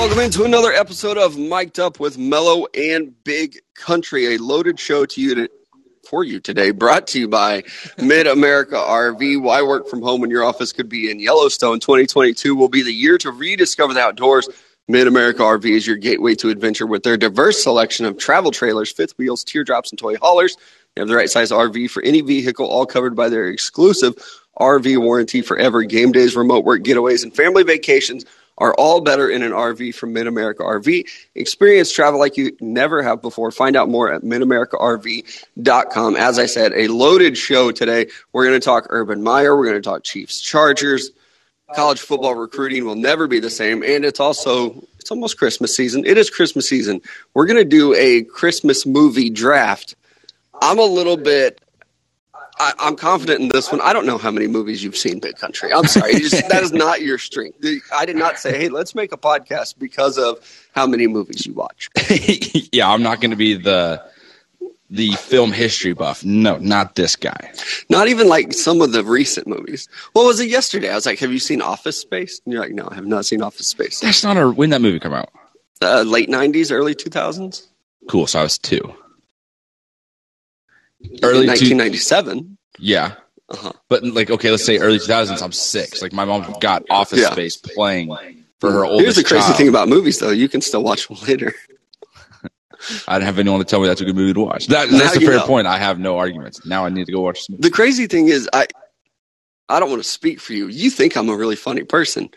welcome into another episode of Mic'd Up with Mellow and Big Country, a loaded show to you to, for you today, brought to you by Mid America RV. Why work from home when your office could be in Yellowstone? 2022 will be the year to rediscover the outdoors. Mid America RV is your gateway to adventure with their diverse selection of travel trailers, fifth wheels, teardrops, and toy haulers. They have the right size RV for any vehicle, all covered by their exclusive RV warranty forever. Game days, remote work getaways, and family vacations are all better in an RV from Mid America RV. Experience travel like you never have before. Find out more at midamericarv.com. As I said, a loaded show today. We're going to talk Urban Meyer. We're going to talk Chiefs Chargers. College football recruiting will never be the same. And it's also, it's almost Christmas season. It is Christmas season. We're going to do a Christmas movie draft. I'm a little bit I, am confident in this one. I don't know how many movies you've seen, Big Country. I'm sorry. Just, that is not your strength. I did not say, hey, let's make a podcast because of how many movies you watch. yeah, I'm not going to be the the film history buff. No, not this guy. Not even like some of the recent movies. What was it yesterday? I was like, have you seen Office Space? And you're like, no, I have not seen Office Space. That's not a when that movie come out. Uh, late '90s, early 2000s. Cool. So I was two early 1997. Yeah. Uh-huh. But like, okay, let's say early 2000s. I'm six. Like my mom got Office yeah. Space playing for her oldest. Here's the crazy child. thing about movies, though. You can still watch them later. I didn't have anyone to tell me that's a good movie to watch. That, that's a fair know. point. I have no arguments. Now I need to go watch. Some the crazy thing is, I I don't want to speak for you. You think I'm a really funny person.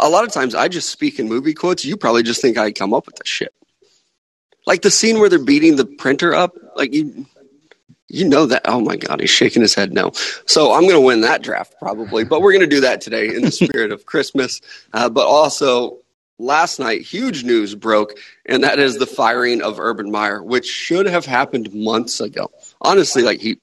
A lot of times, I just speak in movie quotes. You probably just think I come up with this shit. Like the scene where they're beating the printer up. Like you, you know that. Oh my God, he's shaking his head no. So I'm going to win that draft probably, but we're going to do that today in the spirit of Christmas. Uh, but also, last night, huge news broke, and that is the firing of Urban Meyer, which should have happened months ago. Honestly, like he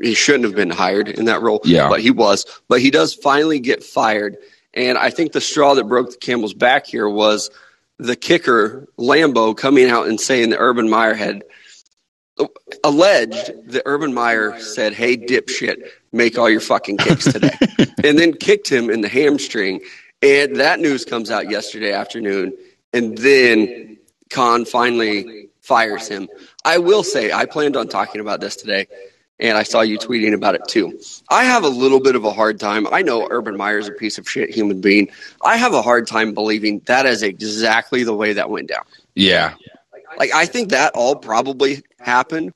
he shouldn't have been hired in that role, yeah. but he was. But he does finally get fired, and I think the straw that broke the camel's back here was the kicker Lambo coming out and saying that Urban Meyer had alleged that Urban Meyer said, "Hey, dipshit, make all your fucking kicks today," and then kicked him in the hamstring. And that news comes out yesterday afternoon, and then Khan finally fires him. I will say, I planned on talking about this today, and I saw you tweeting about it too. I have a little bit of a hard time. I know Urban Meyer is a piece of shit human being. I have a hard time believing that is exactly the way that went down. Yeah. Like I think that all probably happened.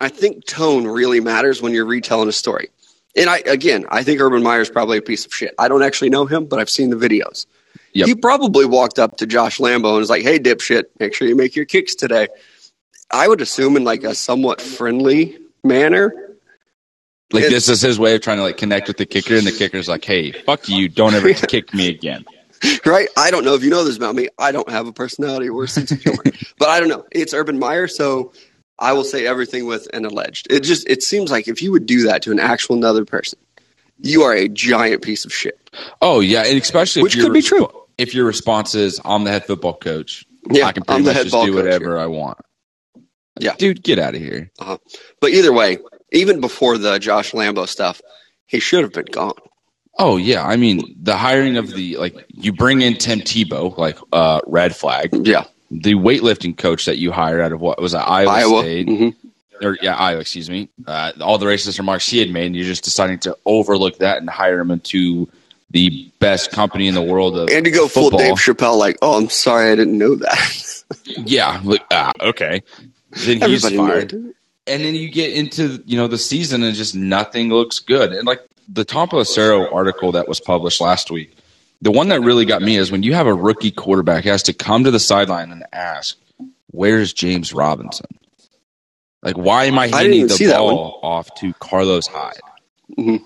I think tone really matters when you're retelling a story. And I again, I think Urban Meyer is probably a piece of shit. I don't actually know him, but I've seen the videos. Yep. He probably walked up to Josh Lambo and was like, "Hey, dipshit, make sure you make your kicks today." I would assume in like a somewhat friendly manner. Like this is his way of trying to like connect with the kicker, and the kicker's like, "Hey, fuck you! Don't ever kick me again." right? I don't know if you know this about me. I don't have a personality or a sense of humor, but I don't know. It's Urban Meyer, so I will say everything with an alleged. It just it seems like if you would do that to an actual another person, you are a giant piece of shit. Oh yeah, and especially which could be true. If your response is, "I'm the head football coach," yeah, I can pretty much just do whatever I want. Yeah, dude, get out of here. Uh-huh. But either way, even before the Josh Lambo stuff, he should have been gone. Oh yeah, I mean the hiring of the like you bring in Tim Tebow like uh red flag. Yeah. The weightlifting coach that you hired out of what was that Iowa, Iowa. State mm-hmm. or yeah Iowa excuse me uh, all the racist remarks he had made and you're just deciding to overlook that and hire him into the best company in the world of and to go football. full Dave Chappelle like oh I'm sorry I didn't know that. yeah, like, ah, okay. Then he's Everybody fired. And then you get into you know the season and just nothing looks good. And like the Tom Pelissero article that was published last week, the one that really got me is when you have a rookie quarterback has to come to the sideline and ask, "Where's James Robinson?" Like, why am I hitting I the ball off to Carlos Hyde? Mm-hmm.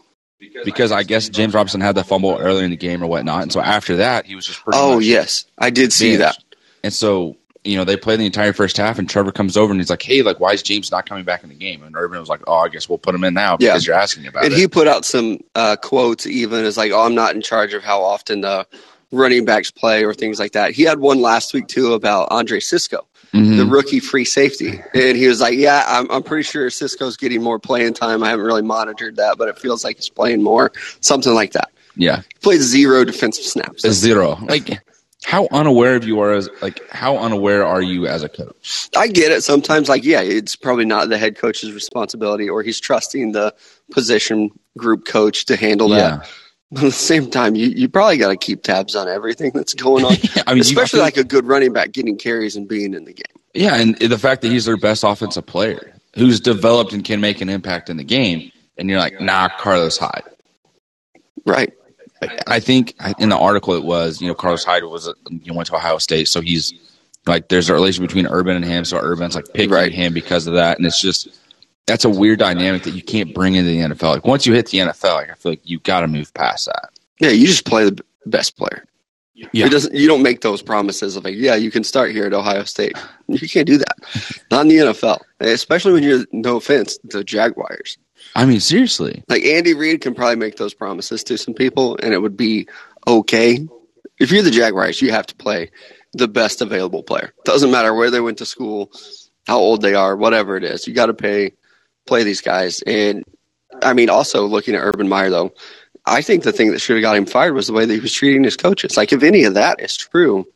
Because I guess James Robinson had the fumble earlier in the game or whatnot, and so after that, he was just oh yes, I did see that. And so you know, they play the entire first half, and Trevor comes over and he's like, "Hey, like, why is James not coming back in the game?" And Urban was like, "Oh, I guess we'll put him in now because yeah. you're asking about and it." And he put out some uh, quotes, even as like, "Oh, I'm not in charge of how often the running backs play or things like that." He had one last week too about Andre Cisco, mm-hmm. the rookie free safety, and he was like, "Yeah, I'm, I'm pretty sure Cisco's getting more playing time. I haven't really monitored that, but it feels like he's playing more, something like that." Yeah, he played zero defensive snaps. Zero, like how unaware of you are as like how unaware are you as a coach? I get it. Sometimes, like, yeah, it's probably not the head coach's responsibility, or he's trusting the position group coach to handle that. Yeah. But at the same time, you, you probably got to keep tabs on everything that's going on. I mean, especially like a good running back getting carries and being in the game. Yeah, and the fact that he's their best offensive player who's developed and can make an impact in the game, and you're like, nah, Carlos Hyde. Right. I think in the article it was, you know, Carlos Hyde was uh, you went to Ohio State, so he's like there's a relation between Urban and him, so Urban's like picking right. him because of that, and it's just that's a weird dynamic that you can't bring into the NFL. Like once you hit the NFL, like I feel like you got to move past that. Yeah, you just play the best player. Yeah. It doesn't. You don't make those promises of like, yeah, you can start here at Ohio State. You can't do that. Not in the NFL, especially when you're. No offense, the Jaguars. I mean, seriously. Like Andy Reid can probably make those promises to some people, and it would be okay. If you're the Jaguars, you have to play the best available player. Doesn't matter where they went to school, how old they are, whatever it is. You got to pay play these guys. And I mean, also looking at Urban Meyer though, I think the thing that should have got him fired was the way that he was treating his coaches. Like, if any of that is true,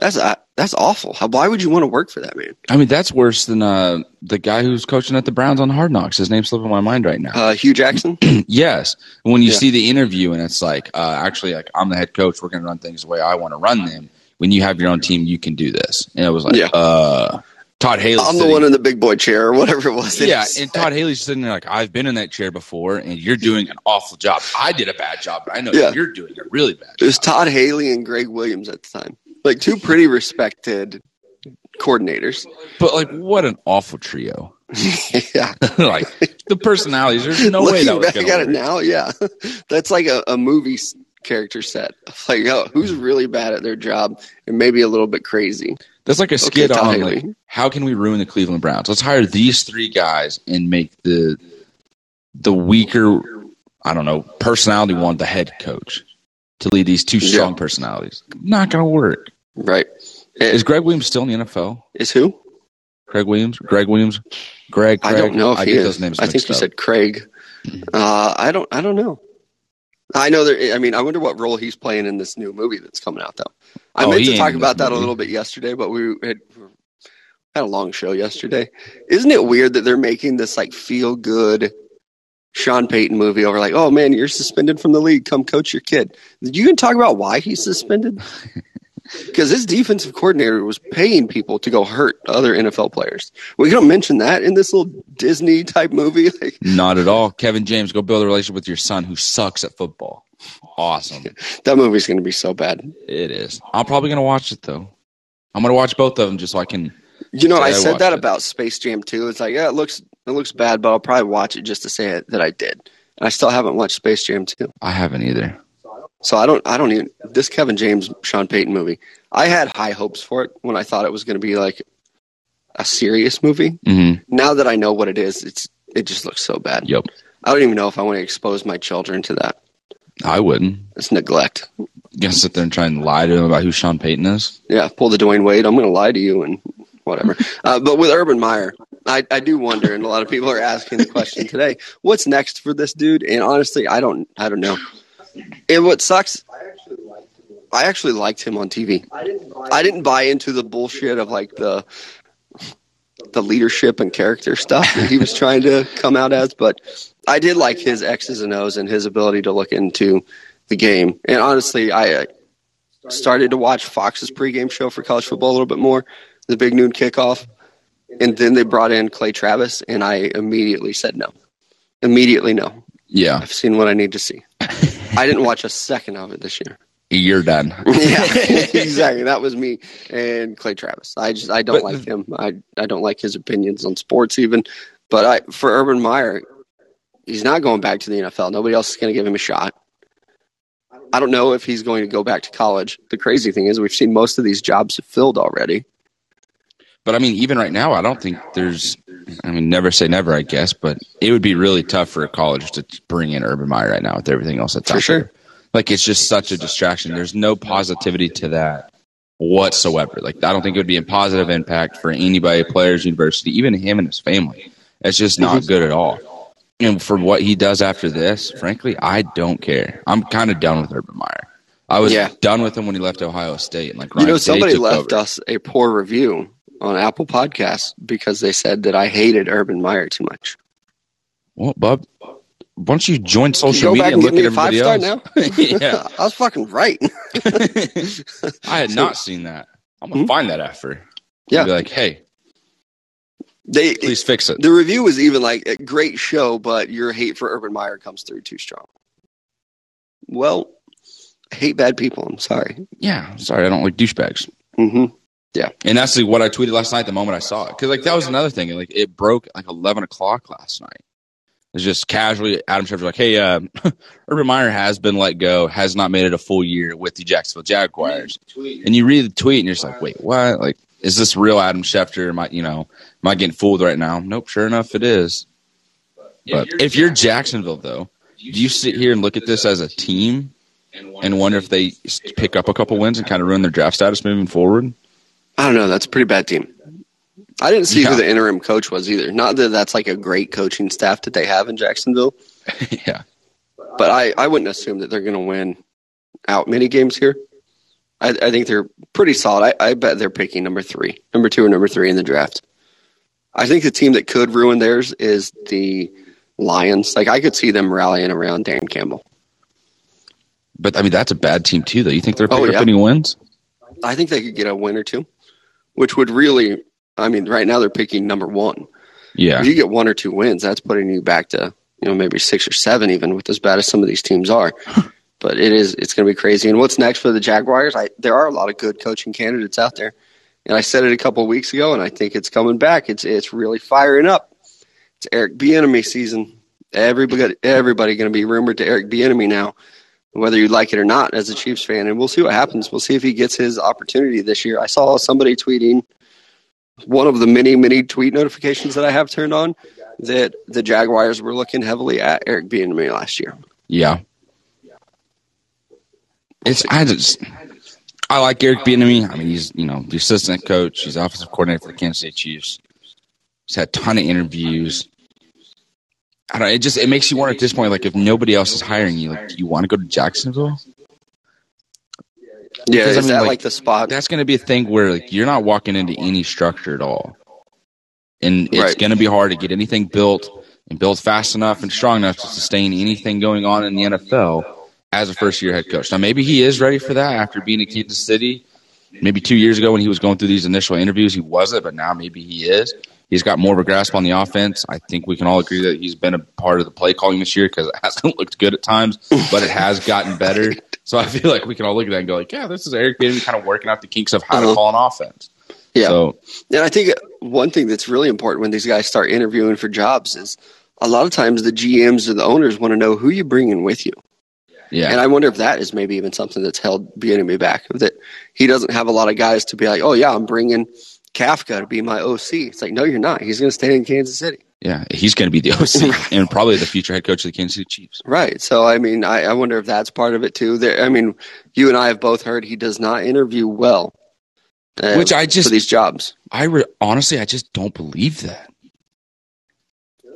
that's uh, that's awful. How, why would you want to work for that man? I mean, that's worse than uh, the guy who's coaching at the Browns on Hard Knocks. His name's slipping my mind right now. Uh, Hue Jackson. yes. When you yeah. see the interview and it's like, uh, actually, like I'm the head coach. We're going to run things the way I want to run them. When you have your own team, you can do this. And it was like, yeah. uh, Todd Haley. I'm the one in the big boy chair or whatever it was. Yeah, and Todd Haley's sitting there like, I've been in that chair before, and you're doing an awful job. I did a bad job, but I know yeah. you're doing a really bad. It was Todd Haley and Greg Williams at the time, like two pretty respected coordinators. But like, what an awful trio. yeah, like the personalities. There's no Looking way that was back at it now. Yeah, that's like a, a movie character set. Like, oh, who's really bad at their job and maybe a little bit crazy. That's like a skit okay, on like how can we ruin the Cleveland Browns? Let's hire these three guys and make the the weaker, I don't know, personality one the head coach to lead these two strong yeah. personalities. Not going to work. Right. Is Greg Williams still in the NFL? Is who? Craig Williams. Gregg Williams. Greg. Craig. I don't know if I he is. Those names I think you up. said Craig. Uh, I don't. I don't know. I know that. I mean, I wonder what role he's playing in this new movie that's coming out, though. I oh, meant to talk about that movie. a little bit yesterday, but we had, had a long show yesterday. Isn't it weird that they're making this like feel good Sean Payton movie over like, oh man, you're suspended from the league. Come coach your kid. You can talk about why he's suspended? because his defensive coordinator was paying people to go hurt other NFL players. We don't mention that in this little Disney type movie. Like, Not at all. Kevin James, go build a relationship with your son who sucks at football. Awesome. that movie's going to be so bad. It is. I'm probably going to watch it though. I'm going to watch both of them just so I can. You know, I, I said that it. about Space Jam too. It's like, yeah, it looks it looks bad, but I'll probably watch it just to say it, that I did. And I still haven't watched Space Jam 2. I haven't either. So I don't I don't even this Kevin James Sean Payton movie. I had high hopes for it when I thought it was going to be like a serious movie. Mm-hmm. Now that I know what it is, it's it just looks so bad. Yep. I don't even know if I want to expose my children to that. I wouldn't. It's neglect. You gonna sit there and try and lie to them about who Sean Payton is? Yeah, pull the Dwyane Wade. I'm going to lie to you and whatever. uh, but with Urban Meyer, I, I do wonder, and a lot of people are asking the question today: What's next for this dude? And honestly, I don't, I don't know. And what sucks, I actually liked him on TV. I didn't buy into the bullshit of like the the leadership and character stuff that he was trying to come out as, but I did like his X's and O's and his ability to look into the game. And honestly, I uh, started to watch Fox's pregame show for college football a little bit more, the big noon kickoff. And then they brought in Clay Travis, and I immediately said no. Immediately no. Yeah. I've seen what I need to see. I didn't watch a second of it this year. You're done. yeah, exactly. That was me and Clay Travis. I just I don't but, like him. I I don't like his opinions on sports even. But I for Urban Meyer, he's not going back to the NFL. Nobody else is going to give him a shot. I don't know if he's going to go back to college. The crazy thing is we've seen most of these jobs filled already. But I mean, even right now, I don't think there's. I mean, never say never, I guess, but it would be really tough for a college to bring in Urban Meyer right now with everything else that's for out sure. There. Like it's just such a distraction. There's no positivity to that whatsoever. Like I don't think it would be a positive impact for anybody, players, university, even him and his family. It's just not mm-hmm. good at all. And for what he does after this, frankly, I don't care. I'm kind of done with Urban Meyer. I was yeah. done with him when he left Ohio State. And like Ryan you know, somebody left over. us a poor review on Apple Podcasts because they said that I hated Urban Meyer too much. Well, Bob, why don't you join social media and, and look at everybody else, now? yeah, I was fucking right. I had not seen that. I'm gonna mm-hmm. find that after. Yeah, be like, hey, they please fix it. The review was even like a great show, but your hate for Urban Meyer comes through too strong. Well, I hate bad people. I'm sorry. Yeah, sorry. I don't like douchebags. Mm-hmm. Yeah, and that's like what I tweeted last night. The moment I saw it, because like that was another thing. Like it broke like 11 o'clock last night. It's just casually Adam Schefter's like, hey, uh, Urban Meyer has been let go, has not made it a full year with the Jacksonville Jaguars. And you read the tweet and you're just like, wait, what? Like, is this real Adam Schefter? Am I, you know, am I getting fooled right now? Nope, sure enough, it is. But if you're Jacksonville, though, do you sit here and look at this as a team and wonder if they pick up a couple wins and kind of ruin their draft status moving forward? I don't know. That's a pretty bad team. I didn't see yeah. who the interim coach was either. Not that that's like a great coaching staff that they have in Jacksonville. yeah. But I, I wouldn't assume that they're going to win out many games here. I, I think they're pretty solid. I, I bet they're picking number three, number two, or number three in the draft. I think the team that could ruin theirs is the Lions. Like I could see them rallying around Dan Campbell. But I mean, that's a bad team too, though. You think they're oh, picking oh, yeah. up any wins? I think they could get a win or two, which would really I mean, right now they're picking number one. Yeah. If you get one or two wins, that's putting you back to, you know, maybe six or seven, even with as bad as some of these teams are. but it is, it's going to be crazy. And what's next for the Jaguars? I, there are a lot of good coaching candidates out there. And I said it a couple of weeks ago, and I think it's coming back. It's, it's really firing up. It's Eric Bieniemy season. Everybody, everybody going to be rumored to Eric Bieniemy now, whether you like it or not as a Chiefs fan. And we'll see what happens. We'll see if he gets his opportunity this year. I saw somebody tweeting one of the many, many tweet notifications that I have turned on that the Jaguars were looking heavily at Eric Bieniemy last year. Yeah. It's I just I like Eric Bieniemy. I mean, he's you know the assistant coach. He's offensive coordinator for the Kansas City Chiefs. He's had a ton of interviews. I don't. It just it makes you wonder at this point, like if nobody else is hiring you, like do you want to go to Jacksonville? Yeah, is I mean, that like, like, the spot? That's going to be a thing where like you're not walking into any structure at all, and it's right. going to be hard to get anything built and built fast enough and strong enough to sustain anything going on in the NFL as a first year head coach. Now maybe he is ready for that after being in Kansas City. Maybe two years ago when he was going through these initial interviews, he wasn't, but now maybe he is. He's got more of a grasp on the offense. I think we can all agree that he's been a part of the play calling this year because it hasn't looked good at times, but it has gotten better. So I feel like we can all look at that and go like, yeah, this is Eric Bieniemy kind of working out the kinks of how uh-huh. to call an offense. Yeah. So, and I think one thing that's really important when these guys start interviewing for jobs is a lot of times the GMs or the owners want to know who you bring in with you. Yeah. And I wonder if that is maybe even something that's held Bieniemy back. That he doesn't have a lot of guys to be like, oh yeah, I'm bringing Kafka to be my OC. It's like, no, you're not. He's going to stay in Kansas City. Yeah, he's going to be the OC and probably the future head coach of the Kansas City Chiefs. Right. So, I mean, I, I wonder if that's part of it too. There, I mean, you and I have both heard he does not interview well, uh, which I just for these jobs. I re- honestly, I just don't believe that.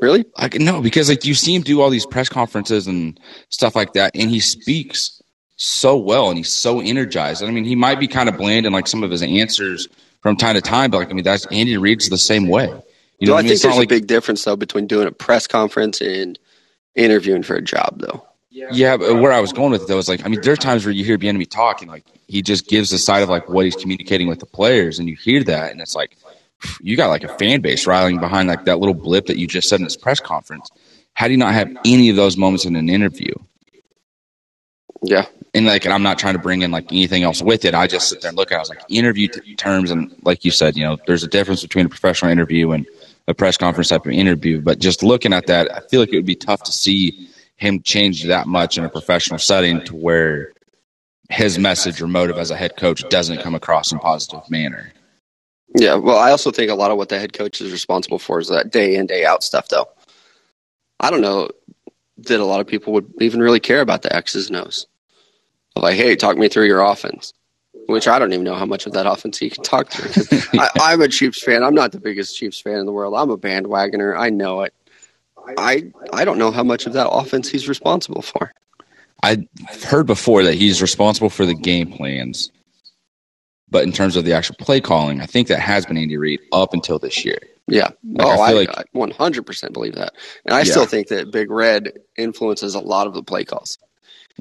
Really? I no, because like you see him do all these press conferences and stuff like that, and he speaks so well and he's so energized. I mean, he might be kind of bland in like some of his answers from time to time, but like I mean, that's Andy Reid's the same way. You know, I, I mean? think there's like, a big difference though between doing a press conference and interviewing for a job, though. Yeah, but where I was going with it though is like, I mean, there are times where you hear Bieniemy talking, like he just gives the side of like what he's communicating with the players, and you hear that, and it's like you got like a fan base rallying behind like that little blip that you just said in this press conference. How do you not have any of those moments in an interview? Yeah, and like, and I'm not trying to bring in like anything else with it. I just sit there and look at. it. I was like interview t- terms, and like you said, you know, there's a difference between a professional interview and a press conference type of interview. But just looking at that, I feel like it would be tough to see him change that much in a professional setting to where his message or motive as a head coach doesn't come across in a positive manner. Yeah, well, I also think a lot of what the head coach is responsible for is that day in day out stuff. Though I don't know that a lot of people would even really care about the X's and O's. Like, hey, talk me through your offense which I don't even know how much of that offense he can talk to. I, am a Chiefs fan. I'm not the biggest Chiefs fan in the world. I'm a bandwagoner. I know it. I I don't know how much of that offense he's responsible for. I've heard before that he's responsible for the game plans, but in terms of the actual play calling, I think that has been Andy Reid up until this year. Yeah. Like, oh, I, I, like, I 100% believe that. And I yeah. still think that Big Red influences a lot of the play calls.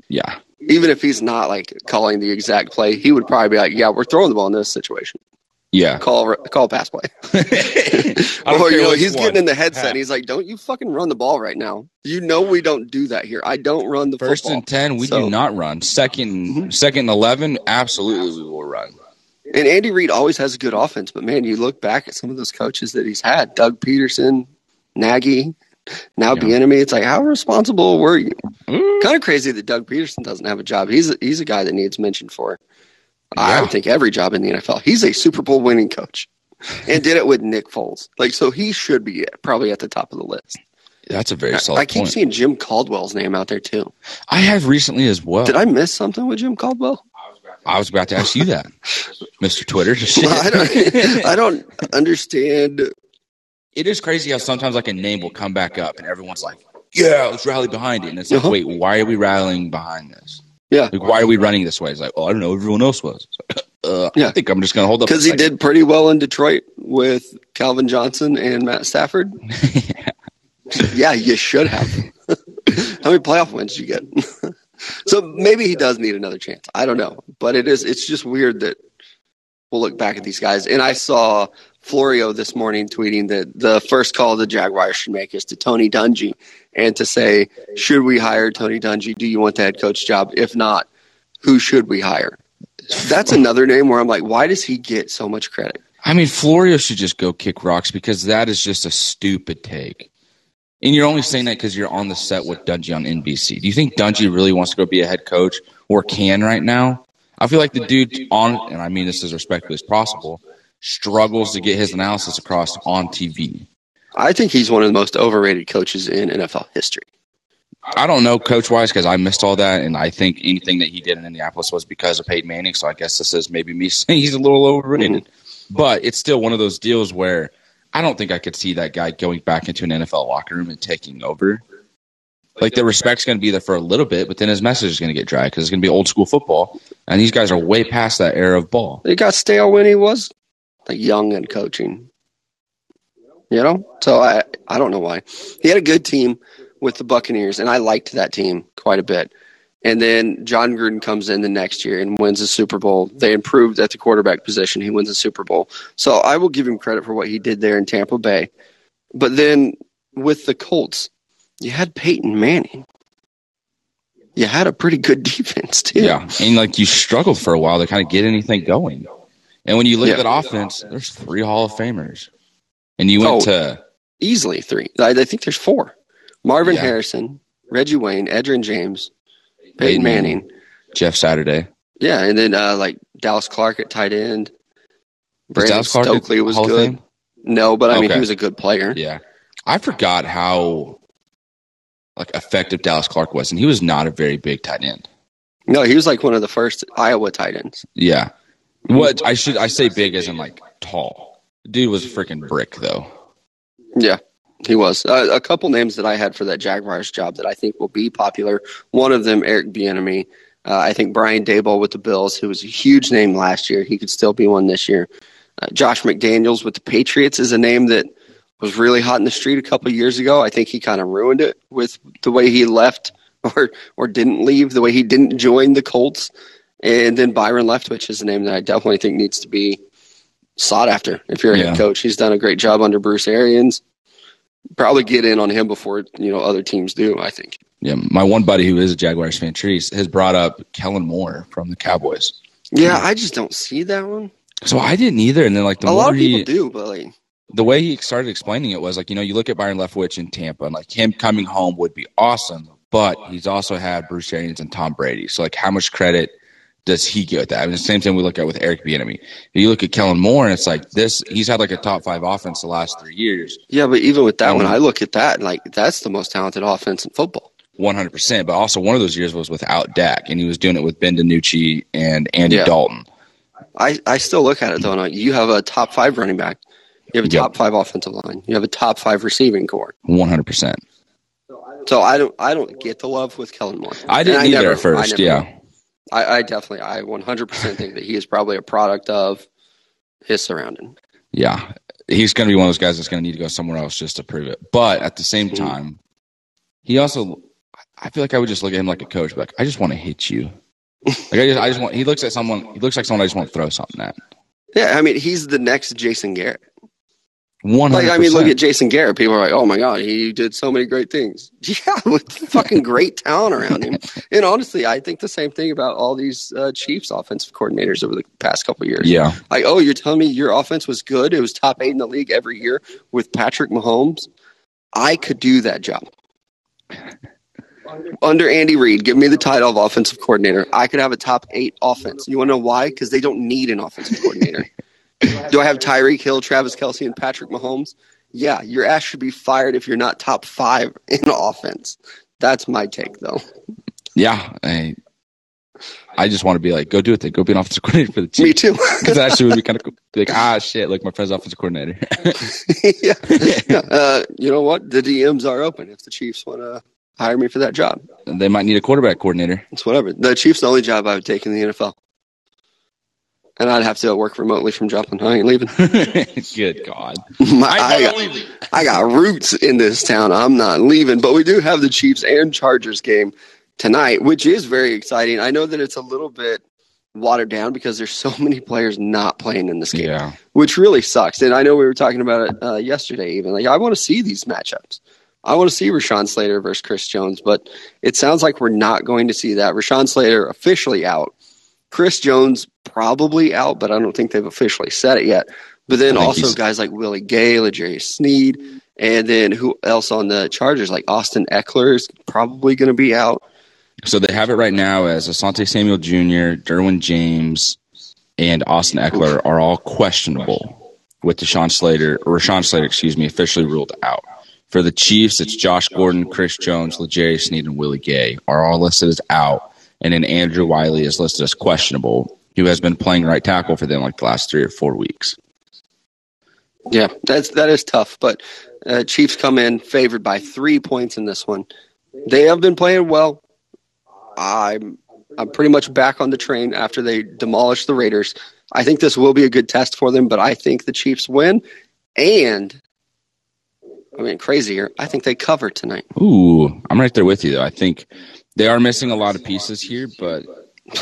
Yeah. Even if he's not like calling the exact play, he would probably be like, yeah, we're throwing the ball in this situation. Yeah. Call call pass play. or you know, he's one. getting in the headset. And he's like, "Don't you fucking run the ball right now? You know we don't do that here. I don't run the first football. and ten. We so, do not run. 2nd mm-hmm. second and eleven, absolutely we will run. And Andy Reid always has a good offense, but man, you look back at some of those coaches that he's had: Doug Pederson, Nagy, now yeah. Bieniemy. It's like, how responsible were you? Mm. Kind of crazy that Doug Pederson doesn't have a job. He's a, he's a guy that needs mention for yeah. I would think every job in the NFL. He's a Super Bowl winning coach and did it with Nick Foles. Like, so he should be probably at the top of the list. That's a very solid. I, I keep point. seeing Jim Caldwell's name out there too. I have recently as well. Did I miss something with Jim Caldwell? I was about to ask you that, Mr. Twitter. well, I, don't, I don't understand. It is crazy how sometimes like a name will come back up and everyone's like, "Yeah, let's rally behind it." And it's like, uh-huh. "Wait, why are we rallying behind this?" Yeah. Like, why are we running this way? It's like, oh, I don't know. Everyone else was. uh, yeah. I think I'm just going to hold up. Because he did pretty well in Detroit with Calvin Johnson and Matt Stafford. yeah. yeah, you should have. How many playoff wins did you get? so maybe he does need another chance. I don't know. But it is, it's just weird that we'll look back at these guys. And I saw Florio this morning tweeting that the first call the Jaguars should make is to Tony Dungy and to say, should we hire Tony Dungy? Do you want the head coach job? If not, who should we hire? That's another name where I'm like, why does he get so much credit? I mean, Florio should just go kick rocks because that is just a stupid take. And you're only saying that because you're on the set with Dungy on NBC. Do you think Dungy really wants to go be a head coach or can right now? I feel like the dude on, and I mean this as respectfully as possible, struggles to get his analysis across on TV. I think he's one of the most overrated coaches in NFL history. I don't know coach wise because I missed all that, and I think anything that he did in Indianapolis was because of Peyton Manning. So I guess this is maybe me saying he's a little overrated, mm-hmm. but it's still one of those deals where I don't think I could see that guy going back into an NFL locker room and taking over. Like the respect's going to be there for a little bit, but then his message is going to get dry because it's going to be old school football, and these guys are way past that era of ball. It got stale when he was like young and coaching. You know, so I I don't know why he had a good team with the Buccaneers, and I liked that team quite a bit. And then Jon Gruden comes in the next year and wins the Super Bowl. They improved at the quarterback position. He wins the Super Bowl. So I will give him credit for what he did there in Tampa Bay. But then with the Colts, you had Peyton Manning. You had a pretty good defense too. Yeah, and like you struggled for a while to kind of get anything going. And when you look yeah. at that offense, there's three Hall of Famers, and you went oh, to easily three. I, I, think there's four: Marvin yeah. Harrison, Reggie Wayne, Edgerrin James, Peyton, Peyton Manning, Jeff Saturday. Yeah, and then uh, like Dallas Clark at tight end. Brandon Stokley was Hall good. No, but I okay. mean he was a good player. Yeah, I forgot how like effective Dallas Clark was, and he was not a very big tight end. No, he was like one of the first Iowa tight ends. Yeah, what I should I say big as in like tall. Dude was a freaking brick though. Yeah, he was. Uh, a couple names that I had for that Jaguars job that I think will be popular. One of them, Eric Bieniemy. Uh, I think Brian Daboll with the Bills, who was a huge name last year, he could still be one this year. Uh, Josh McDaniels with the Patriots is a name that was really hot in the street a couple years ago. I think he kind of ruined it with the way he left or or didn't leave, the way he didn't join the Colts. And then Byron Leftwich is a name that I definitely think needs to be sought after if you're a yeah. head coach. He's done a great job under Bruce Arians. Probably get in on him before you know other teams do. I think. Yeah, my one buddy who is a Jaguars fan, Treese, has brought up Kellen Moore from the Cowboys. Yeah, I just don't see that one. So I didn't either. And then like the a lot of people he, do, but like the way he started explaining it was like you know you look at Byron Leftwich in Tampa and like him coming home would be awesome, but he's also had Bruce Arians and Tom Brady. So like how much credit does he get that? I mean, the same thing we look at with Eric Bieniemy. You look at Kellen Moore, and it's like this. He's had like a top five offense the last three years. Yeah, but even with that, when I look at that, like that's the most talented offense in football. One hundred percent. But also, one of those years was without Dak, and he was doing it with Ben DiNucci and Andy yeah. Dalton. I, I still look at it though. And you have a top five running back. You have a top yep. five offensive line. You have a top five receiving core. One hundred percent. So I don't I don't get the love with Kellen Moore. I didn't And either never- at first. I yeah, I, I definitely, I 100% think that he is probably a product of his surrounding. yeah. He's going to be one of those guys that's going to need to go somewhere else just to prove it. But at the same time, he also, I feel like I would just look at him like a coach, like I just want to hit you. Like I just, I just want. He looks at someone. He looks like someone I just want to throw something at. Yeah, I mean, he's the next Jason Garrett. One Like. I mean, look at Jason Garrett. People are like, "Oh my god, he did so many great things." Yeah, with fucking great talent around him. And honestly, I think the same thing about all these uh, Chiefs offensive coordinators over the past couple years. Yeah, Like, oh, you're telling me your offense was good? It was top eight in the league every year with Patrick Mahomes. I could do that job. Under Andy Reid, give me the title of offensive coordinator. I could have a top eight offense. You want to know why? Because they don't need an offensive coordinator. Do I have Tyreek Hill, Travis Kelce, and Patrick Mahomes? Yeah, your ass should be fired if you're not top five in offense. That's my take, though. yeah. I, I just want to be like, go do it. Then go be an offensive coordinator for the team. Me too. Because that actually would be kind of cool. Be like, ah, shit. like my friend's offensive coordinator. yeah. Yeah, Uh, you know what? The DMs are open if the Chiefs want to hire me for that job. they might need a quarterback coordinator. It's whatever. The Chiefs the only job I would take in the NFL. And I'd have to work remotely from Joplin. I ain't leaving. Good God. My, I I, don't got, leave. I got roots in this town. I'm not leaving. But we do have the Chiefs and Chargers game tonight, which is very exciting. I know that it's a little bit watered down because there's so many players not playing in this game, Yeah. which really sucks. And I know we were talking about it uh, yesterday, even. Like, I want to see these matchups. I want to see Rashawn Slater versus Chris Jones, but it sounds like we're not going to see that. Rashawn Slater officially out. Chris Jones probably out, but I don't think they've officially said it yet. But then also he's- guys like Willie Gay, L'Jarius Sneed, and then who else on the Chargers? Like Austin Ekeler is probably going to be out. So they have it right now as Asante Samuel Jr., Derwin James, and Austin Ekeler are all questionable with Deshaun Slater, or Rashawn Slater, excuse me, officially ruled out. For the Chiefs, it's Josh Gordon, Chris Jones, L'Jarius Sneed, and Willie Gay are all listed as out. And then Andrew Wylie is listed as questionable, who has been playing right tackle for them like the last three or four weeks. Yeah, that's that is tough. But uh, Chiefs come in favored by three points in this one. They have been playing well. I'm I'm pretty much back on the train after they demolished the Raiders. I think this will be a good test for them, but I think the Chiefs win. And I mean, crazy here. I think they cover tonight. Ooh, I'm right there with you, though. I think they are missing a lot of pieces here, but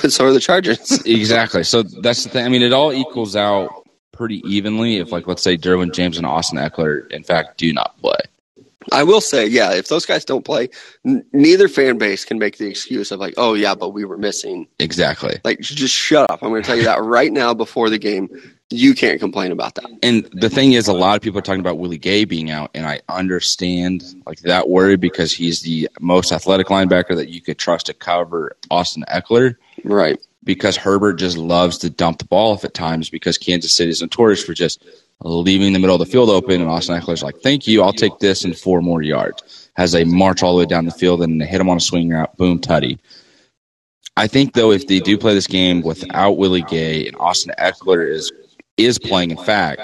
But so are the Chargers. Exactly. So that's the thing. I mean, it all equals out pretty evenly if, like, let's say Derwin James and Austin Ekeler, in fact, do not play. I will say, yeah, if those guys don't play, n- neither fan base can make the excuse of like, oh yeah, but we were missing. Exactly. Like, just shut up. I'm going to tell you that right now before the game. You can't complain about that. And the thing is, a lot of people are talking about Willie Gay being out, and I understand like that worry because he's the most athletic linebacker that you could trust to cover Austin Ekeler. Right. Because Herbert just loves to dump the ball off at times because Kansas City is notorious for just leaving the middle of the field open, and Austin Ekeler's like, "Thank you, I'll take this and four more yards." Has a march all the way down the field and hit him on a swing route, boom, tutty. I think though, if they do play this game without Willie Gay and Austin Ekeler is is playing, in fact,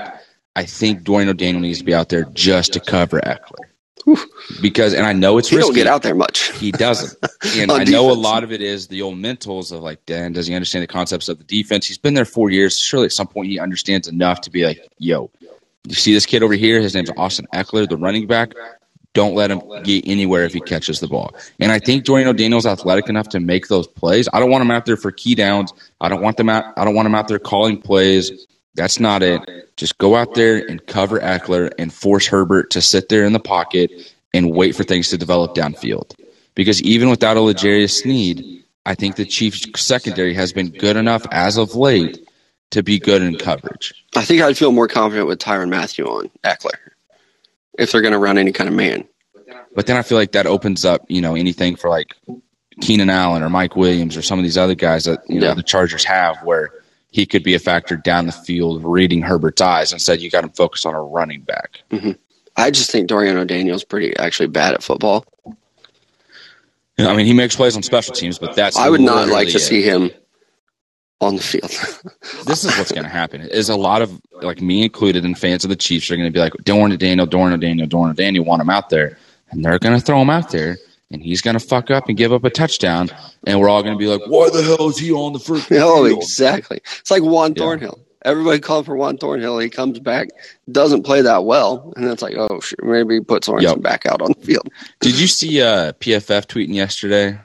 I think Dorian O'Daniel needs to be out there just to cover Ekeler. Because, and I know it's He risky. don't get out there much. He doesn't. And I know a lot of it is the old mentals of like, Dan, does he understand the concepts of the defense? He's been there four years. Surely at some point he understands enough to be like, yo, you see this kid over here? His name's Austin Ekeler, the running back. Don't let him get anywhere if he catches the ball. And I think Dorian O'Daniel's athletic enough to make those plays. I don't want him out there for key downs. I don't want them out. I don't want him out there calling plays. That's not it. Just go out there and cover Ekeler and force Herbert to sit there in the pocket and wait for things to develop downfield. Because even without a L'Jarius Sneed, I think the Chiefs secondary has been good enough as of late to be good in coverage. I think I'd feel more confident with Tyrann Mathieu on Ekeler if they're going to run any kind of man. But then I feel like that opens up, you know, anything for like Keenan Allen or Mike Williams or some of these other guys that you know Yeah. the Chargers have, where he could be a factor down the field, reading Herbert's eyes. Instead, you got him focused on a running back. Mm-hmm. I just think Dorian O'Daniel's pretty actually bad at football. You know, I mean, he makes plays on special teams, but that's I would not like to it. see him on the field. this is what's going to happen is a lot of like me included and fans of the Chiefs are going to be like Dorn Daniel, Dorn Daniel, Dorn Daniel want him out there, and they're going to throw him out there, and he's going to fuck up and give up a touchdown, and we're all going to be like, "Why the hell is he on the first?" Oh, exactly. It's like Juan yeah. Thornhill. Everybody called for Juan Thornhill. He comes back, doesn't play that well, and it's like, oh, shit, maybe put Sorensen yep. back out on the field. Did you see uh, PFF tweeting yesterday?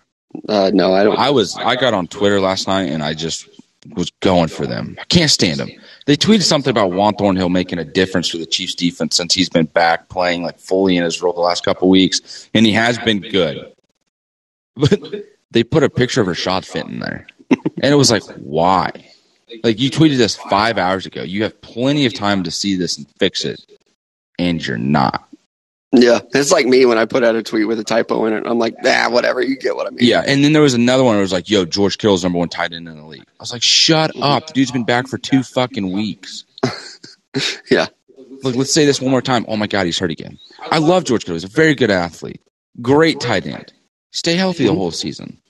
Uh, no, I don't. I was. I got on Twitter last night, and I just was going for them. I can't stand them. They tweeted something about Juan Thornhill making a difference for the Chiefs defense since he's been back playing like fully in his role the last couple weeks, and he has been good. But they put a picture of Rashad Fenton there, and it was like, why? Like you tweeted this five hours ago. You have plenty of time to see this and fix it, and you're not. Yeah, it's like me when I put out a tweet with a typo in it. I'm like, nah, whatever. You get what I mean. Yeah, and then there was another one where it was like, yo, George Kittle's number one tight end in the league. I was like, shut up. The dude's been back for two fucking weeks. yeah. Like, let's say this one more time. Oh my God, he's hurt again. I love George Kittle. He's a very good athlete. Great tight end. Stay healthy the whole season.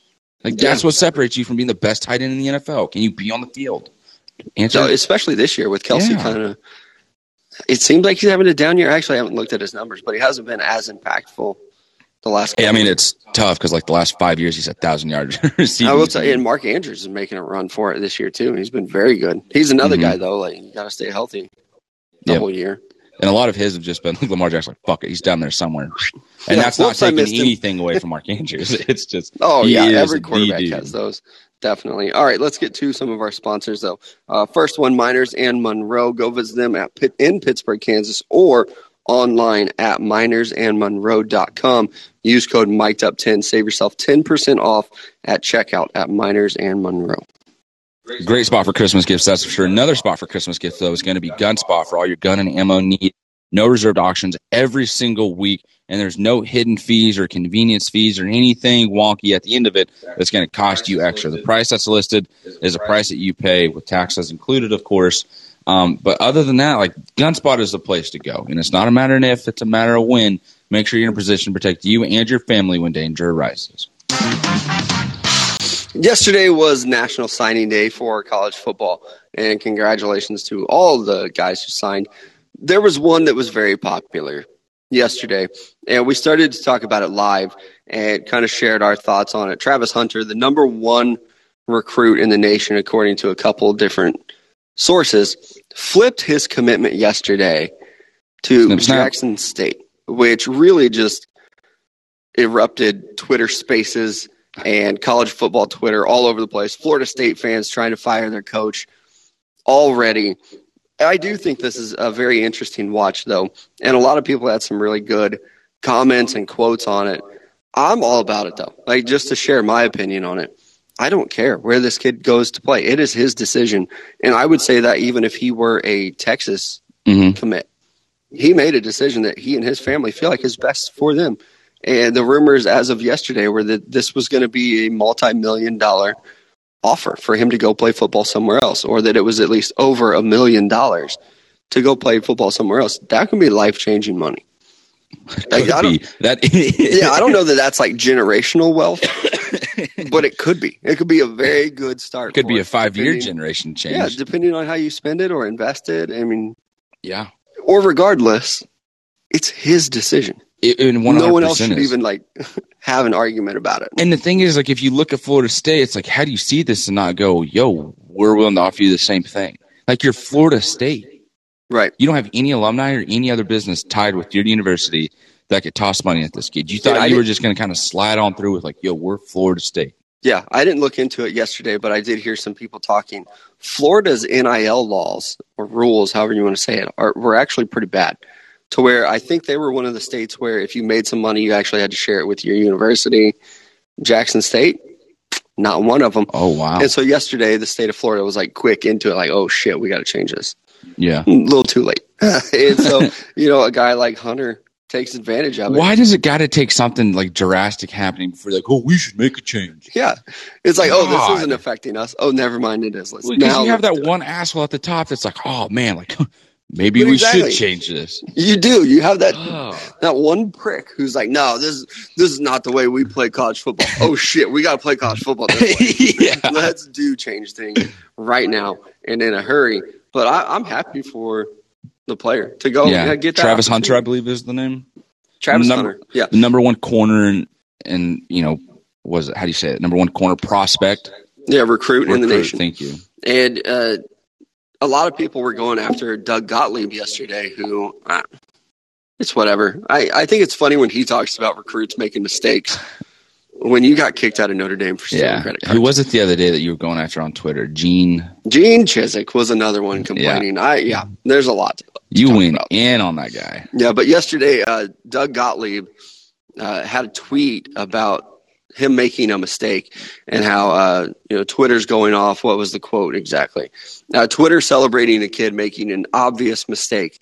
Like, that's what separates you from being the best tight end in the NFL. Can you be on the field? Answer. So, especially this year with Kelce yeah. kind of it seems like he's having a down year. Actually, I haven't looked at his numbers, but he hasn't been as impactful the last. Yeah, I mean it's tough because like the last five years he's a thousand yards I will say, and Mark Andrews is making a run for it this year too. He's been very good. He's another mm-hmm. guy though. Like you got to stay healthy the yep. whole year. And a lot of his have just been Lamar Jackson. Like, fuck it, he's down there somewhere, and yeah, that's not taking anything away from Mark Andrews. It's just oh yeah, every quarterback has those. Definitely. All right, let's get to some of our sponsors, though. Uh, first one, Miners and Monroe. Go visit them at Pitt, in Pittsburgh, Kansas, or online at minersandmonroe.com. Use code MIKED10. Save yourself 10% off at checkout at Miners and Monroe. Great spot for Christmas gifts, that's for sure. Another spot for Christmas gifts, though, is going to be Gun Spot for all your gun and ammo needs no reserved auctions every single week, and there's no hidden fees or convenience fees or anything wonky at the end of it that's going to cost you extra. The price that's listed is a price that you pay with taxes included, of course. Um, but other than that, like Gunspot is the place to go, and it's not a matter of if; it's a matter of when. Make sure you're in a position to protect you and your family when danger arises. Yesterday was National Signing Day for college football, and congratulations to all the guys who signed there was one that was very popular yesterday, and we started to talk about it live and kind of shared our thoughts on it. Travis Hunter, the number one recruit in the nation, according to a couple of different sources, flipped his commitment yesterday to snip, Jackson. State, which really just erupted Twitter spaces and college football Twitter all over the place. Florida State fans trying to fire their coach already I do think this is a very interesting watch, though, and a lot of people had some really good comments and quotes on it. I'm all about it, though. Like just to share my opinion on it. I don't care where this kid goes to play. It is his decision, and I would say that even if he were a Texas mm-hmm. commit, he made a decision that he and his family feel like is best for them. And the rumors as of yesterday were that this was going to be a multi-million dollar offer for him to go play football somewhere else, or that it was at least over a million dollars to go play football somewhere else. That can be life changing money. Like, I don't, that yeah, I don't know that that's like generational wealth, but it could be. It could be a very good start. It could be a five year generation change. Yeah, depending on how you spend it or invest it. I mean, yeah, or regardless, it's his decision. It, no one else should is. even like have an argument about it. And the thing is, like, if you look at Florida State, it's like, how do you see this and not go, yo, we're willing to offer you the same thing? Like, you're Florida State. Right. You don't have any alumni or any other business tied with your university that could toss money at this kid. You thought Dude, you were just going to kind of slide on through with, like, yo, we're Florida State. Yeah, I didn't look into it yesterday, but I did hear some people talking. Florida's NIL laws or rules, however you want to say it, are were actually pretty bad to where I think they were one of the states where if you made some money, you actually had to share it with your university. Jackson State, not one of them. Oh wow! And so yesterday, the state of Florida was like quick into it, like, oh shit, we got to change this. Yeah, a little too late. and so you know, a guy like Hunter takes advantage of it. Why does it got to take something like drastic happening before like, oh, we should make a change? Yeah, it's like, God. oh, this isn't affecting us. Oh, never mind, it is. Let's well, now you have that one asshole at the top that's like, oh man, like Maybe but we exactly. should change this. You do. You have that oh. that one prick who's like, no, this this is not the way we play college football. oh shit, we got to play college football. yeah. Let's do change things right now and in a hurry. But I, am happy for the player to go yeah. get that. Travis Hunter, I believe, is the name. Travis number, Hunter. Yeah, the number one corner and and you know was it, how do you say it? Number one corner prospect. Yeah, recruit, recruit in the nation. Thank you. And uh, a lot of people were going after Doug Gottlieb yesterday, who uh, it's whatever. I, I think it's funny when he talks about recruits making mistakes. When you got kicked out of Notre Dame for stealing yeah. credit cards. Who was it the other day that you were going after on Twitter? Gene Gene Chizik was another one complaining. Yeah. I yeah, there's a lot. you went about. in on that guy. Yeah, but yesterday, uh, Doug Gottlieb uh, had a tweet about him making a mistake and how uh, you know Twitter's going off. What was the quote exactly? Uh, Twitter celebrating a kid making an obvious mistake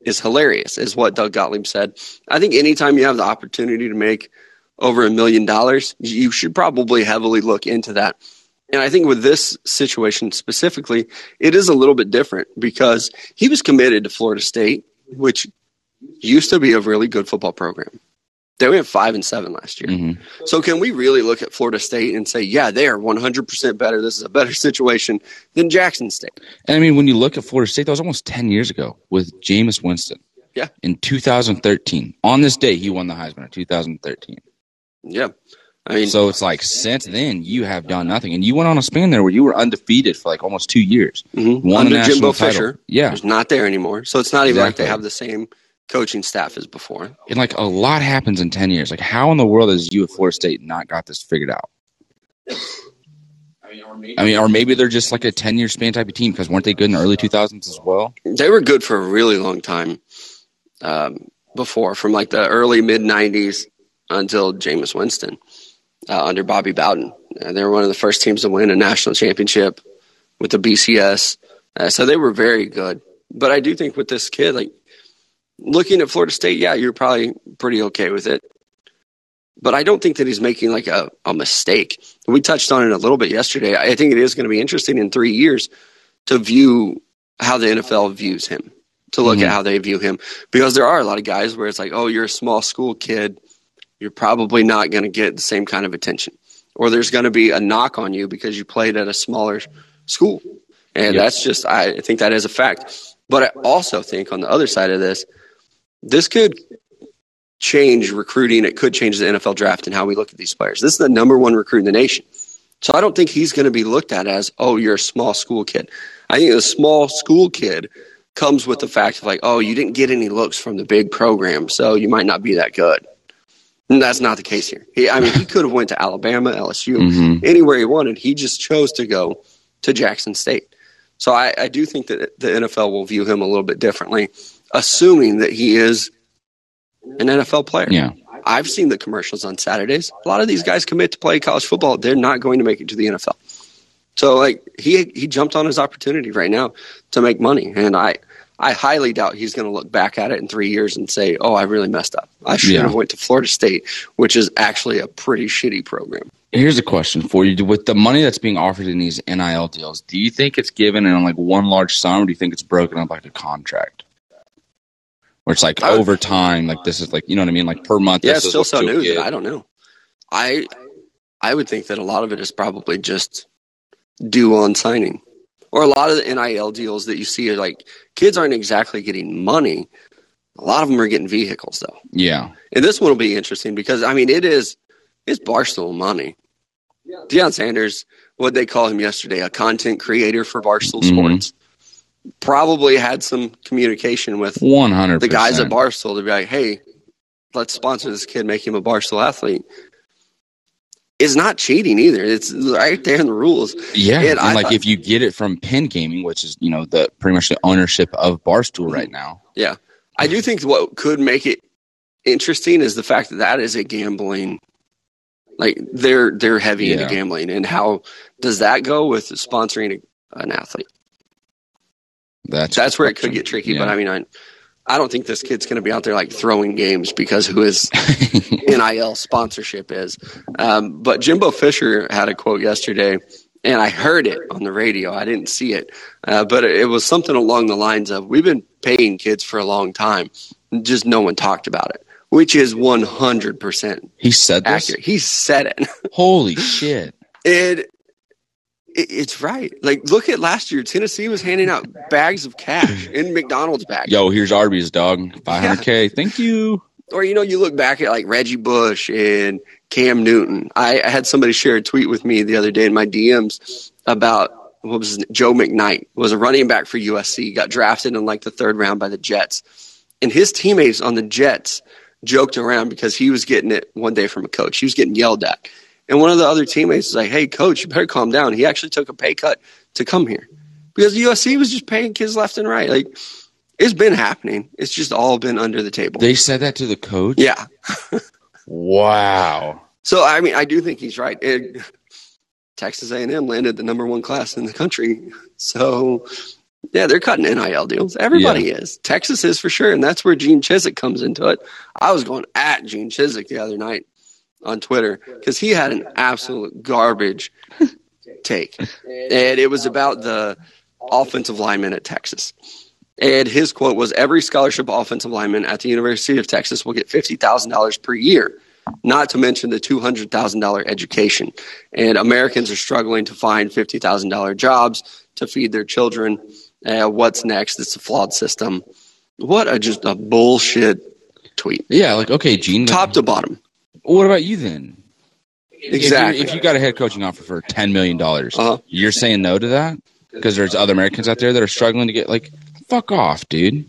is hilarious, is what Doug Gottlieb said. I think anytime you have the opportunity to make over a million dollars, you should probably heavily look into that. And I think with this situation specifically, it is a little bit different because he was committed to Florida State, which used to be a really good football program. They went five and seven last year. Mm-hmm. So can we really look at Florida State and say, yeah, they are 100% better. This is a better situation than Jackson State. And I mean, when you look at Florida State, that was almost 10 years ago with Jameis Winston. Yeah. In 2013. On this day, he won the Heisman in 2013. Yeah. I mean, so it's like since then you have done nothing, and you went on a span there where you were undefeated for like almost two years. Mm-hmm. Won Under Jimbo title. Fisher, yeah, who's not there anymore. So it's not even exactly. like they have the same coaching staff as before. And like a lot happens in 10 years. Like, how in the world has you at Florida State not got this figured out? I mean, or maybe they're just like a 10 year span type of team because weren't they good in the early 2000s as well? They were good for a really long time um, before, from like the early mid 90s until Jameis Winston uh, under Bobby Bowden. Uh, they were one of the first teams to win a national championship with the BCS. Uh, so they were very good. But I do think with this kid, like looking at Florida State, yeah, you're probably pretty okay with it. But I don't think that he's making like a, a mistake. We touched on it a little bit yesterday. I think it is going to be interesting in three years to view how the NFL views him, to look mm-hmm. at how they view him. Because there are a lot of guys where it's like, oh, you're a small school kid. You're probably not going to get the same kind of attention. Or there's going to be a knock on you because you played at a smaller school. And yep. that's just, I think that is a fact. But I also think on the other side of this, this could change recruiting. It could change the NFL draft and how we look at these players. This is the number one recruit in the nation. So I don't think he's going to be looked at as, oh, you're a small school kid. I think a small school kid comes with the fact of like, oh, you didn't get any looks from the big program, so you might not be that good. And that's not the case here. He, I mean, he could have went to Alabama, LSU, mm-hmm. anywhere he wanted. He just chose to go to Jackson State. So I, I do think that the NFL will view him a little bit differently assuming that he is an NFL player. Yeah. I've seen the commercials on Saturdays. A lot of these guys commit to play college football. They're not going to make it to the NFL. So like he he jumped on his opportunity right now to make money. And I I highly doubt he's going to look back at it in three years and say, "Oh, I really messed up. I should yeah. have went to Florida State, which is actually a pretty shitty program." Here's a question for you: With the money that's being offered in these NIL deals, do you think it's given in like one large sum, or do you think it's broken up like a contract? Where it's like over time, like this is like you know what I mean, like per month. Yeah, it's still so new. I don't know. I I would think that a lot of it is probably just due on signing, or a lot of the NIL deals that you see are like kids aren't exactly getting money. A lot of them are getting vehicles though. Yeah, and this one will be interesting because I mean it is it's Barstool money. Deion Sanders, what they call him yesterday, a content creator for Barstool mm-hmm. Probably had some communication with 100 the guys at Barstool to be like, hey, let's sponsor this kid, make him a Barstool athlete. Is not cheating either. It's right there in the rules. Yeah, and, and like if you get it from Penn Gaming, which is you know the pretty much the ownership of Barstool right now. Yeah, I do think what could make it interesting is the fact that that is a gambling. Like they're they're heavy yeah. into gambling, and how does that go with sponsoring a, an athlete? That's that's where it could get tricky. Yeah. But I mean, I, I don't think this kid's going to be out there like throwing games because who his NIL sponsorship is. Um, but Jimbo Fisher had a quote yesterday, and I heard it on the radio. I didn't see it, uh, but it was something along the lines of, "We've been paying kids for a long time, just no one talked about it." Which is one hundred percent. He said accurate. He said it. Holy shit! It it's right. Like, look at last year. Tennessee was handing out bags of cash in McDonald's bags. Yo, here's Arby's, dog. 500K. Yeah. Thank you. or you know, you look back at like Reggie Bush and Cam Newton. I, I had somebody share a tweet with me the other day in my DMs about what was Joe McKnight was a running back for USC. Got drafted in like the third round by the Jets, and his teammates on the Jets joked around because he was getting it one day from a coach. He was getting yelled at, and one of the other teammates was like, "Hey, coach, you better calm down." He actually took a pay cut to come here because USC was just paying kids left and right. Like it's been happening. It's just all been under the table. They said that to the coach. Yeah. wow. So I mean, I do think he's right. It, Texas A&M landed the number one class in the country. So yeah, they're cutting NIL deals. Everybody yeah. is. Texas is for sure, and that's where Gene Chizik comes into it. I was going at Gene Chizik the other night on Twitter because he had an absolute garbage take, and it was about the offensive lineman at Texas. And his quote was Every scholarship offensive lineman at the University of Texas will get $50,000 per year, not to mention the $200,000 education. And Americans are struggling to find $50,000 jobs to feed their children. Uh, what's next? It's a flawed system. What a just a bullshit tweet. Yeah, like, okay, Gene. Top to bottom. What about you then? Exactly. If, if you got a head coaching offer for $10 million, uh-huh. you're saying no to that? Because there's other Americans out there that are struggling to get, like, fuck off, dude.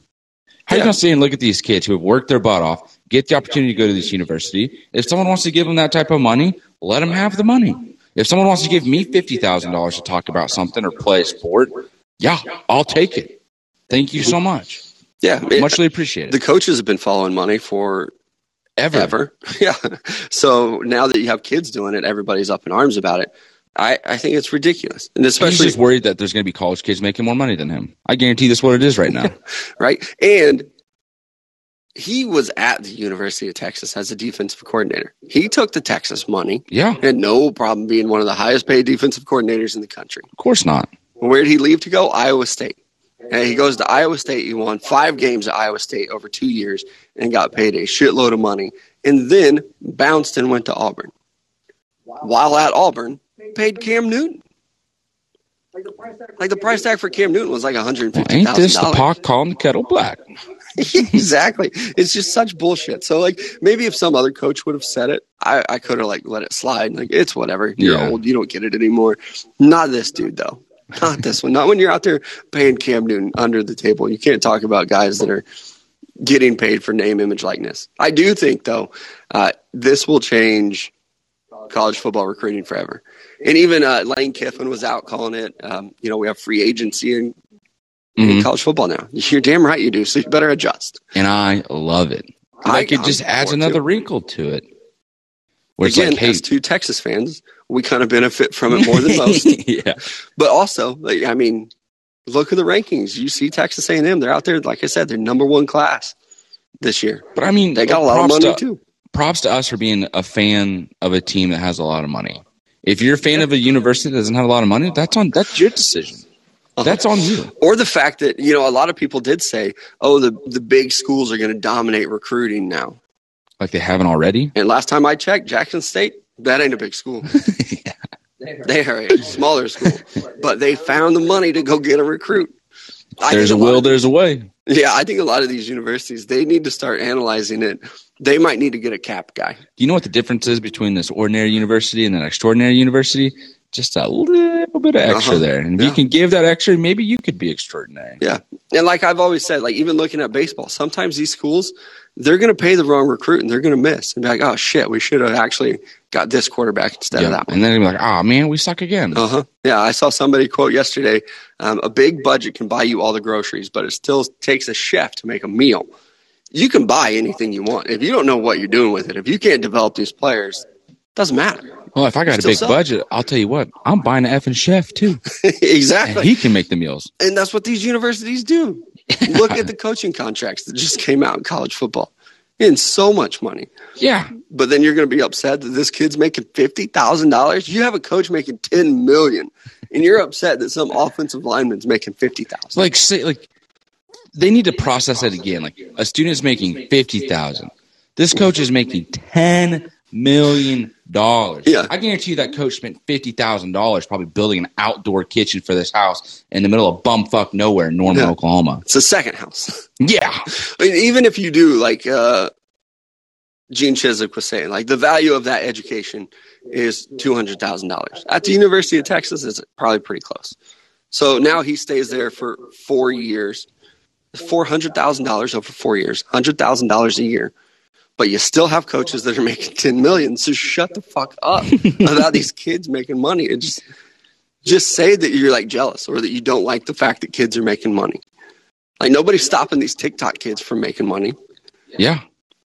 How yeah. you gonna sit and look at these kids who have worked their butt off, get the opportunity to go to this university? If someone wants to give them that type of money, let them have the money. If someone wants to give me fifty thousand dollars to talk about something or play a sport, yeah, I'll take it. Thank you so much. Yeah, muchly appreciated. The coaches have been following money for ever. Ever. Yeah. So now that you have kids doing it, everybody's up in arms about it. I, I think it's ridiculous. And especially he's just worried that there's going to be college kids making more money than him. I guarantee that's what it is right now. right. And he was at the University of Texas as a defensive coordinator. He took the Texas money. Yeah. Had no problem being one of the highest paid defensive coordinators in the country. Of course not. Where did he leave to go? Iowa State. And he goes to Iowa State. He won five games at Iowa State over two years and got paid a shitload of money. And then bounced and went to Auburn. While at Auburn, paid Cam Newton. Like the price tag for Cam Newton was like one hundred fifty. Ain't this the pot calling the kettle black? exactly. It's just such bullshit. So like maybe if some other coach would have said it, I, I could have like let it slide. Like it's whatever. You're yeah. old. You don't get it anymore. Not this dude though. Not this one. Not when you're out there paying Cam Newton under the table. You can't talk about guys that are getting paid for name, image, likeness. I do think though, uh, this will change college football recruiting forever. And even uh, Lane Kiffin was out calling it. Um, you know, we have free agency in, mm-hmm. in, college football now. You're damn right you do. So you better adjust. And I love it. Like it just adds another wrinkle to it. Where Again, like, hey, as two Texas fans, we kind of benefit from it more than most. yeah. But also, like, I mean, look at the rankings. You see Texas A&M; they're out there. Like I said, they're number one class this year. But I mean, they got a lot of money to, too. Props to us for being a fan of a team that has a lot of money. If you're a fan of a university that doesn't have a lot of money, that's on that's your decision. Uh-huh. That's on you. Or the fact that you know a lot of people did say, "Oh, the the big schools are going to dominate recruiting now," like they haven't already. And last time I checked, Jackson State that ain't a big school. yeah. They are a smaller school, but they found the money to go get a recruit. there's a will, there's a way. Yeah, I think a lot of these universities they need to start analyzing it they might need to get a cap guy. Do you know what the difference is between this ordinary university and an extraordinary university? Just a little bit of extra uh-huh. there. And if yeah. you can give that extra, maybe you could be extraordinary. Yeah. And like I've always said, like even looking at baseball, sometimes these schools, they're going to pay the wrong recruit and they're going to miss and be like, oh shit, we should have actually got this quarterback instead yeah. of that one. And then they're like, oh man, we suck again. Uh huh. Yeah. I saw somebody quote yesterday um, a big budget can buy you all the groceries, but it still takes a chef to make a meal you can buy anything you want. If you don't know what you're doing with it, if you can't develop these players, doesn't matter. Well, if I got a big sell. budget, I'll tell you what, I'm buying an effing chef too. exactly. And he can make the meals. And that's what these universities do. Look at the coaching contracts that just came out in college football. In so much money. Yeah. But then you're going to be upset that this kid's making $50,000. You have a coach making 10 million and you're upset that some offensive lineman's making 50,000. Like say like they need to process it again. Like a student is making fifty thousand. This coach is making ten million dollars. Yeah. I guarantee you that coach spent fifty thousand dollars probably building an outdoor kitchen for this house in the middle of bumfuck nowhere, in Norman, yeah. Oklahoma. It's a second house. Yeah. I mean, even if you do like uh Gene Chizik was saying, like the value of that education is two hundred thousand dollars. At the University of Texas, it's probably pretty close. So now he stays there for four years, four hundred thousand dollars over four years, hundred thousand dollars a year. But you still have coaches that are making ten million. So shut the fuck up about these kids making money. It just just say that you're like jealous or that you don't like the fact that kids are making money. Like nobody's stopping these TikTok kids from making money. Yeah.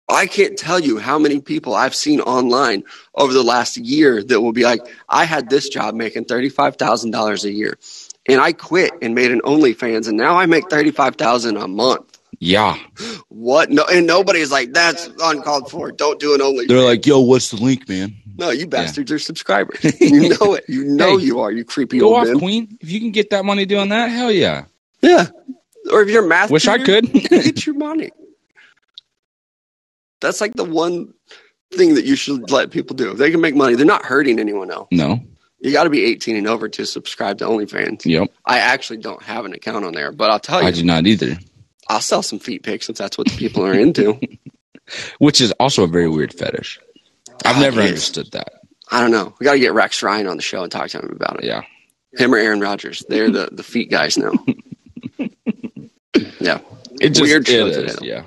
I can't tell you how many people I've seen online over the last year that will be like, I had this job making $35,000 a year and I quit and made an OnlyFans and now I make 35,000 a month. Yeah. What? No, and nobody's like, that's uncalled for. Don't do an only. They're like, yo, what's the link, man? No, you bastards yeah. are subscribers. You know it. You know hey, you are, you creepy go old off, man. Queen. If you can get that money doing that, hell yeah. Yeah. Or if you're math Wish tutor, I could. get your money. That's like the one thing that you should let people do. If they can make money, they're not hurting anyone else. No. You got to be 18 and over to subscribe to OnlyFans. Yep. I actually don't have an account on there, but I'll tell you. I do not either. I'll sell some feet pics if that's what the people are into. Which is also a very weird fetish. I've oh, never understood that. I don't know. We got to get Rex Ryan on the show and talk to him about it. Yeah. Him or Aaron Rodgers. They're the, the feet guys now. yeah. It's weird show today. Yeah.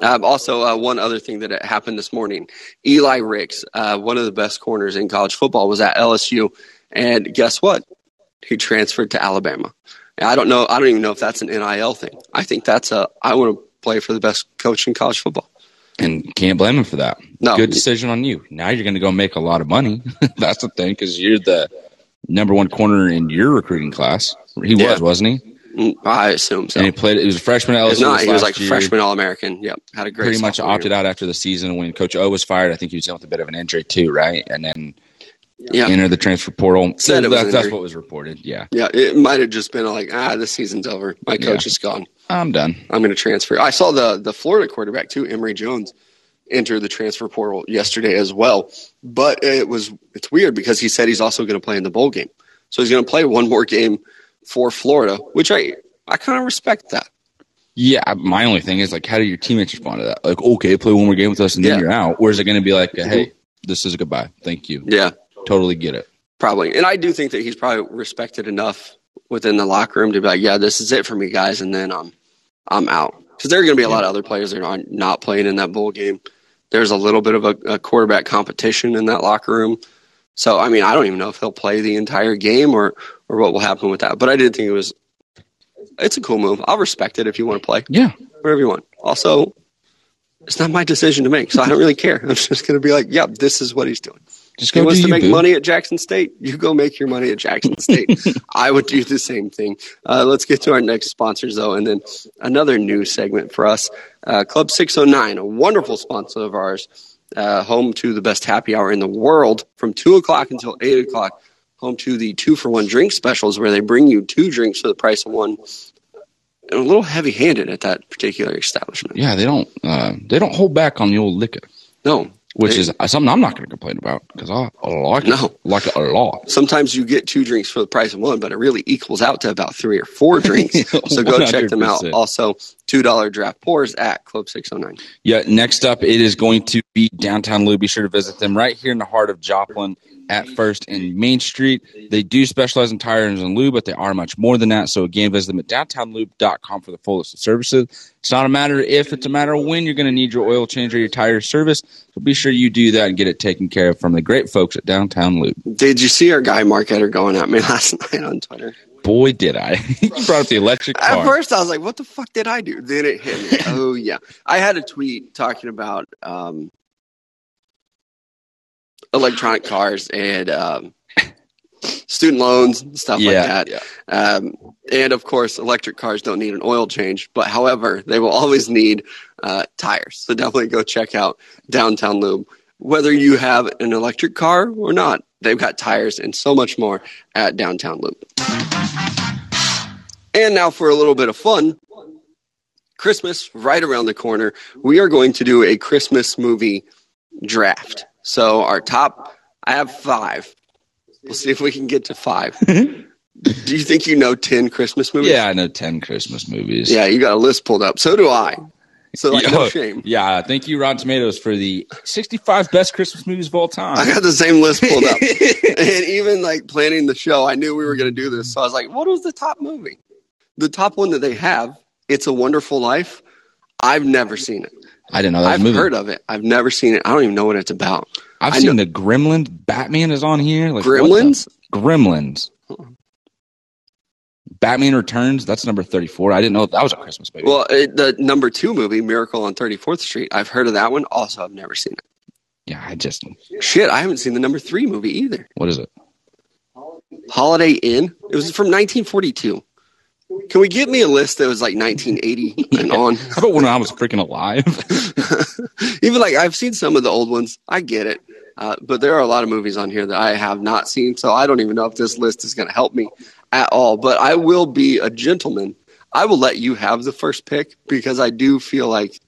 Um, also, uh, one other thing that happened this morning: Eli Ricks, uh, one of the best corners in college football, was at LSU, and guess what? He transferred to Alabama. I don't know. I don't even know if that's an NIL thing. I think that's a. I want to play for the best coach in college football. And can't blame him for that. No, good decision on you. Now you're going to go make a lot of money. that's the thing because you're the number one corner in your recruiting class. He yeah. was, wasn't he? Mm, I assume so. And he played. He was a freshman at LSU. Not, he was like year. freshman All American. Yep, had a great. Pretty much opted year. out after the season when Coach O was fired. I think he was dealing with a bit of an injury too, right? And then yeah. enter the transfer portal. So that, that's what was reported. Yeah. Yeah, it might have just been like, ah, this season's over. My coach yeah. is gone. I'm done. I'm going to transfer. I saw the the Florida quarterback too, Emory Jones, enter the transfer portal yesterday as well. But it was it's weird because he said he's also going to play in the bowl game, so he's going to play one more game for Florida, which I I kind of respect that. Yeah, my only thing is like, how do your teammates respond to that? Like, okay, play one more game with us and then yeah. you're out. Or is it going to be like, hey, this is a goodbye, thank you? Yeah, totally get it. Probably, and I do think that he's probably respected enough within the locker room to be like, yeah, this is it for me, guys, and then I'm I'm out because there are going to be a lot of other players that are not playing in that bowl game. There's a little bit of a, a quarterback competition in that locker room. So, I mean, I don't even know if he'll play the entire game or, or what will happen with that. But I did think it was it's a cool move. I'll respect it if you want to play. Yeah. Whatever you want. Also, it's not my decision to make, so I don't really care. I'm just going to be like, yep, yeah, this is what he's doing. Just go he wants to make boo. money at Jackson State. You go make your money at Jackson State. I would do the same thing. Uh, let's get to our next sponsors, though, and then another new segment for us. Uh, Club 609, a wonderful sponsor of ours, uh, home to the best happy hour in the world from 2 o'clock until 8 o'clock home to the two for one drink specials where they bring you two drinks for the price of one. And a little heavy handed at that particular establishment. Yeah, they don't uh, they don't hold back on the old liquor. No, which is something I'm not going to complain about because I, like it. Like it a lot. Sometimes you get two drinks for the price of one, but it really equals out to about three or four drinks. so go check them out. Also, two dollar draft pours at Club Six Hundred Nine. Yeah, next up it is going to be downtown Lube. Be sure to visit them right here in the heart of Joplin at First and Main Street. They do specialize in tires and lube, but they are much more than that. So again, visit them at downtownlube.com for the full list of services. It's not a matter if, it's a matter of when you're going to need your oil change or your tire service. So be sure you do that and get it taken care of from the great folks at Downtown Lube. Did you see our guy Mark Etter going at me last night on Twitter? Boy, did I. you brought up the electric car. At first, I was like, what the fuck did I do? Then it hit me. oh, yeah. I had a tweet talking about um, electronic cars and um, student loans and stuff yeah, like that. Yeah. Um, and of course, electric cars don't need an oil change, but however, they will always need uh, tires. So definitely go check out Downtown Lube. Whether you have an electric car or not, they've got tires and so much more at Downtown Lube. And now for a little bit of fun. Christmas right around the corner. We are going to do a Christmas movie draft. So our top, I have five. We'll see if we can get to five. Mm-hmm. do you think you know 10 Christmas movies? Yeah, I know 10 Christmas movies. Yeah, you got a list pulled up. So do I. So like, no shame. Yeah, thank you, Rotten Tomatoes, for the 65 best Christmas movies of all time. I got the same list pulled up, and even like planning the show, I knew we were going to do this, so I was like, "What was the top movie?" The top one that they have, "It's a Wonderful Life." I've never seen it. I didn't know that. I've movie. heard of it. I've never seen it. I don't even know what it's about. I've I seen know- the Gremlins. Batman is on here. Like, Gremlins. Gremlins. Batman Returns. That's number 34. I didn't know that was a Christmas movie. Well, it, the number two movie, Miracle on 34th Street. I've heard of that one. Also, I've never seen it. yeah, I just. Shit, I haven't seen the number three movie either. What is it? Holiday Inn. It was from 1942. Can we get me a list that was like 1980 and on? How about when I was freaking alive? Even like I've seen some of the old ones. I get it. Uh, but there are a lot of movies on here that I have not seen. So I don't even know if this list is going to help me at all. But I will be a gentleman. I will let you have the first pick because I do feel like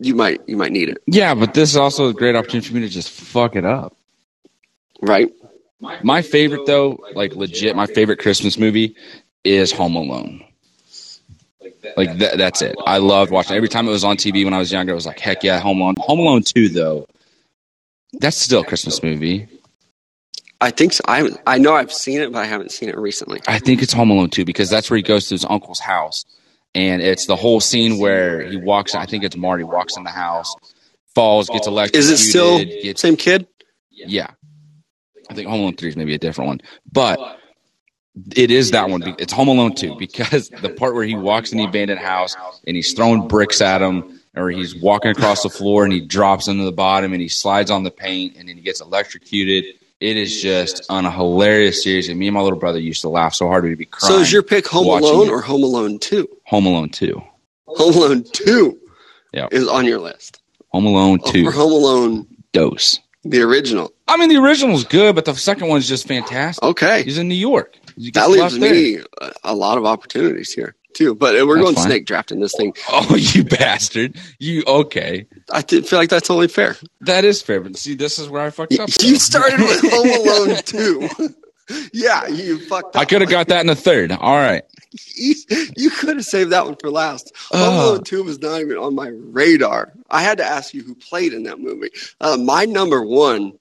you might you might need it. yeah, but this is also a great opportunity for me to just fuck it up. Right? My favorite, though, like legit, my favorite Christmas movie is Home Alone. Like that, that's it. I loved watching. it. Every time it was on TV when I was younger, I was like, "Heck yeah, Home Alone!" Home Alone Two, though, that's still a Christmas movie. I think so. I I know I've seen it, but I haven't seen it recently. I think it's Home Alone 2 because that's where he goes to his uncle's house. And it's the whole scene where he walks, I think it's Marty, walks in the house, falls, gets electrocuted. Is it still Gets, same kid? yeah. I think Home Alone 3 is maybe a different one. But it is that one. It's Home Alone 2 because the part where he walks in the abandoned house and he's throwing bricks at him or he's walking across the floor and he drops into the bottom and he slides on the paint and then he gets electrocuted. It is just on a hilarious series. And me and my little brother used to laugh so hard we'd be crying. So is your pick Home Alone it. or Home Alone Two? Home Alone 2. Home Alone Two Yeah. is on your list. Home Alone 2. Or Home Alone Dose. the original. I mean, the original's good, but the second one's just fantastic. Okay, He's in New York. That leaves there. me a, lot of opportunities here too. But we're That's going fine. snake drafting this thing. Oh, you bastard. You, okay. I feel like that's only fair. That is fair, but see, this is where I fucked up. you though. started with Home Alone Two. yeah, you fucked up. I could have got that in the third. All right. You, could have saved that one for last. Home. Alone 2 was not even on my radar. I had to ask you who played in that movie. Uh, my number one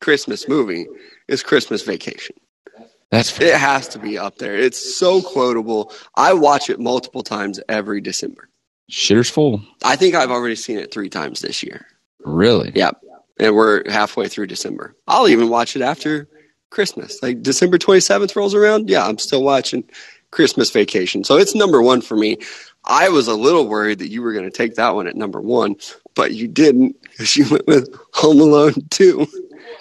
Christmas movie is Christmas Vacation. That's. It has to be up there. It's so quotable. I watch it multiple times every December. Shitter's full. I think I've already seen it three times this year. Really? Yep. And we're halfway through December. I'll even watch it after Christmas. Like December 27th rolls around. Yeah, I'm still watching Christmas Vacation. So it's number one for me. I was a little worried that you were going to take that one at number one, but you didn't because you went with Home Alone 2.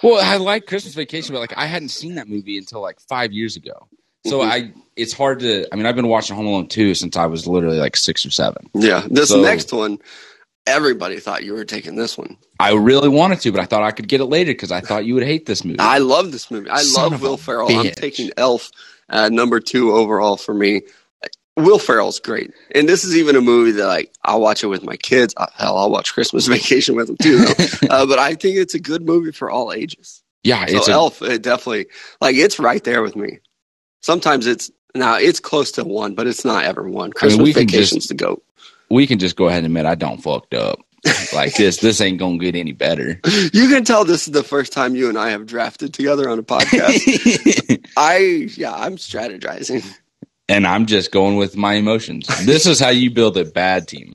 Well, I like Christmas Vacation, but like I hadn't seen that movie until like five years ago. So Mhm. I, it's hard to. I mean, I've been watching Home Alone two since I was literally like six or seven. Yeah. This So- next one, everybody thought you were taking this one. I really wanted to, but I thought I could get it later because I thought you would hate this movie. I love this movie. I Son love Will Ferrell. I'm taking Elf uh, number two overall for me. Will Ferrell's great, and this is even a movie that like I'll watch it with my kids. Uh, hell, I'll watch Christmas Vacation with them too. Though. uh, but I think it's a good movie for all ages. yeah, So it's a, Elf, it definitely like it's right there with me. Sometimes it's now it's close to one, but it's not ever one. Christmas we can Vacation's the goat. we can just go ahead and admit I don't fucked up. like this, this ain't gonna get any better. You can tell this is the first time you and I have drafted together on a podcast. I yeah, I'm strategizing. And I'm just going with my emotions. This is how you build a bad team.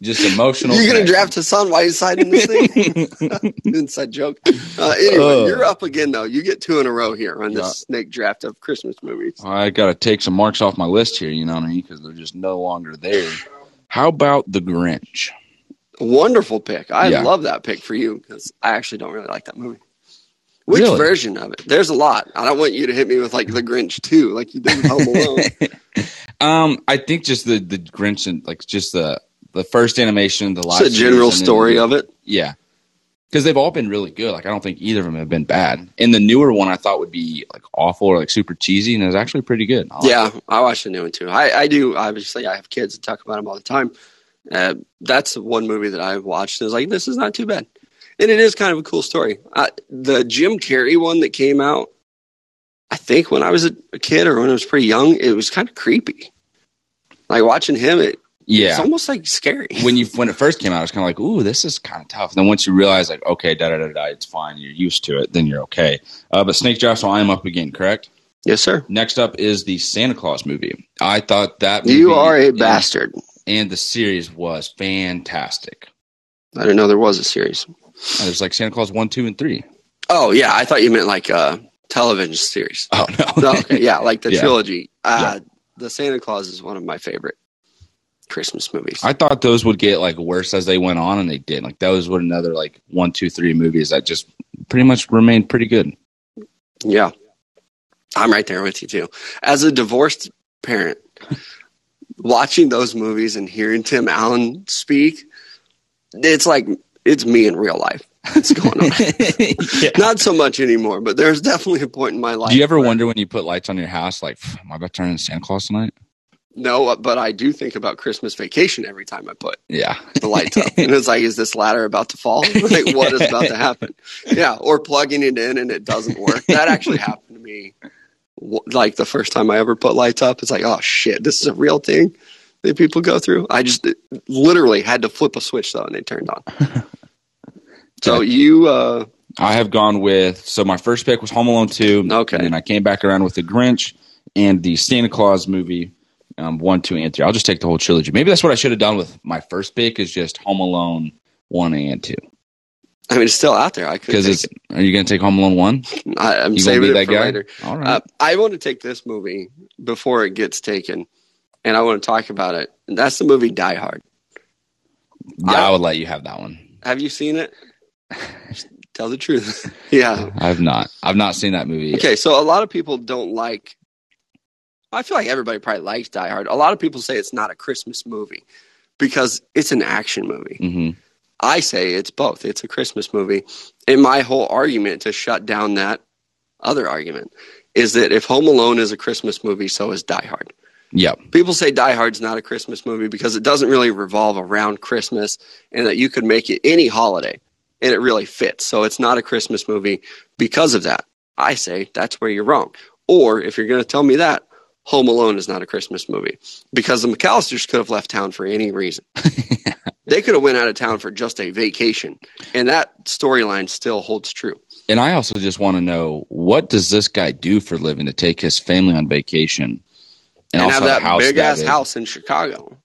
Just emotional. You're gonna connection. draft Hassan Whiteside in this thing? Inside joke. Uh, anyway, Ugh. you're up again though. You get two in a row here on this snake draft of Christmas movies. I got to take some marks off my list here. You know what I mean? Because they're just no longer there. How about the Grinch? Wonderful pick. I Yeah. love that pick for you because I actually don't really like that movie. Which Really? version of it? There's a lot. I don't want you to hit me with like the Grinch too, like you did with Home Alone. Um, I think just the the Grinch and like just the the first animation, the live It's general series, and then- story of it. Yeah, because they've all been really good. Like I don't think either of them have been bad. And the newer one I thought would be like awful or like super cheesy, and it was actually pretty good. I like Yeah, I watched the new one too. I, I do. Obviously, I have kids that talk about them all the time. Uh, that's one movie that I've watched. and was like, this is not too bad, and it is kind of a cool story. Uh, the Jim Carrey one that came out, I think when I was a, a kid or when I was pretty young, it was kind of creepy. Like watching him, it Yeah, it's almost like scary. when you when it first came out, I was kind of like, "Ooh, this is kind of tough." And then once you realize, like, okay, da da da da, it's fine. You're used to it. Then you're okay. Uh, but Snake Draft, so I am up again, correct? Yes, sir. Next up is the Santa Claus movie. I thought that movie You are a and- bastard. and the series was fantastic. I didn't know there was a series. Uh, There's like Santa Claus one, two, and three. Oh yeah, I thought you meant like a television series. Oh no, No, okay, yeah, like the Yeah. trilogy. Uh, The Santa Claus is one of my favorite Christmas movies. I thought those would get like worse as they went on, and they did. Like those were another like one, two, three movies that just pretty much remained pretty good. yeah, I'm right there with you too. As a divorced parent, watching those movies and hearing Tim Allen speak, it's like it's me in real life. What's going on? Yeah. Not so much anymore, but there's definitely a point in my life. Do you ever where- wonder when you put lights on your house, like, am I about to turn into Santa Claus tonight? No, uh, but I do think about Christmas vacation every time I put Yeah. the lights up. and it's like, is this ladder about to fall? like, what is about to happen? Yeah, or plugging it in and it doesn't work. That actually happened to me. Like the first time I ever put lights up, it's like, oh shit, this is a real thing that people go through. I just literally had to flip a switch though, and they turned on. So you, uh, I have gone with so my first pick was Home Alone two. Okay. and then I came back around with the Grinch and the Santa Claus movie, um, one, two, and three. I'll just take the whole trilogy. Maybe that's what I should have done with my first pick is just Home Alone one and two. I mean, it's still out there. I could Because it's are you going to take Home Alone one? I, I'm You saving be it that for guy? later. All right. Uh, I want to take this movie before it gets taken, and I want to talk about it. And that's the movie Die Hard. yeah, I, would let you have that one. Have you seen it? Tell the truth. yeah. I've not. I've not seen that movie. Yet. Okay, so a lot of people don't like. I feel like everybody probably likes Die Hard. A lot of people say it's not a Christmas movie because it's an action movie. hmm I say it's both. It's a Christmas movie. And my whole argument to shut down that other argument is that if Home Alone is a Christmas movie, so is Die Hard. Yeah. People say Die Hard's not a Christmas movie because it doesn't really revolve around Christmas and that you could make it any holiday and it really fits. So it's not a Christmas movie because of that. I say that's where you're wrong. Or if you're going to tell me that, Home Alone is not a Christmas movie because the McAllisters could have left town for any reason. they could have went out of town for just a vacation and that storyline still holds true. And I also just want to know what does this guy do for a living to take his family on vacation And, also have that big ass house in Chicago.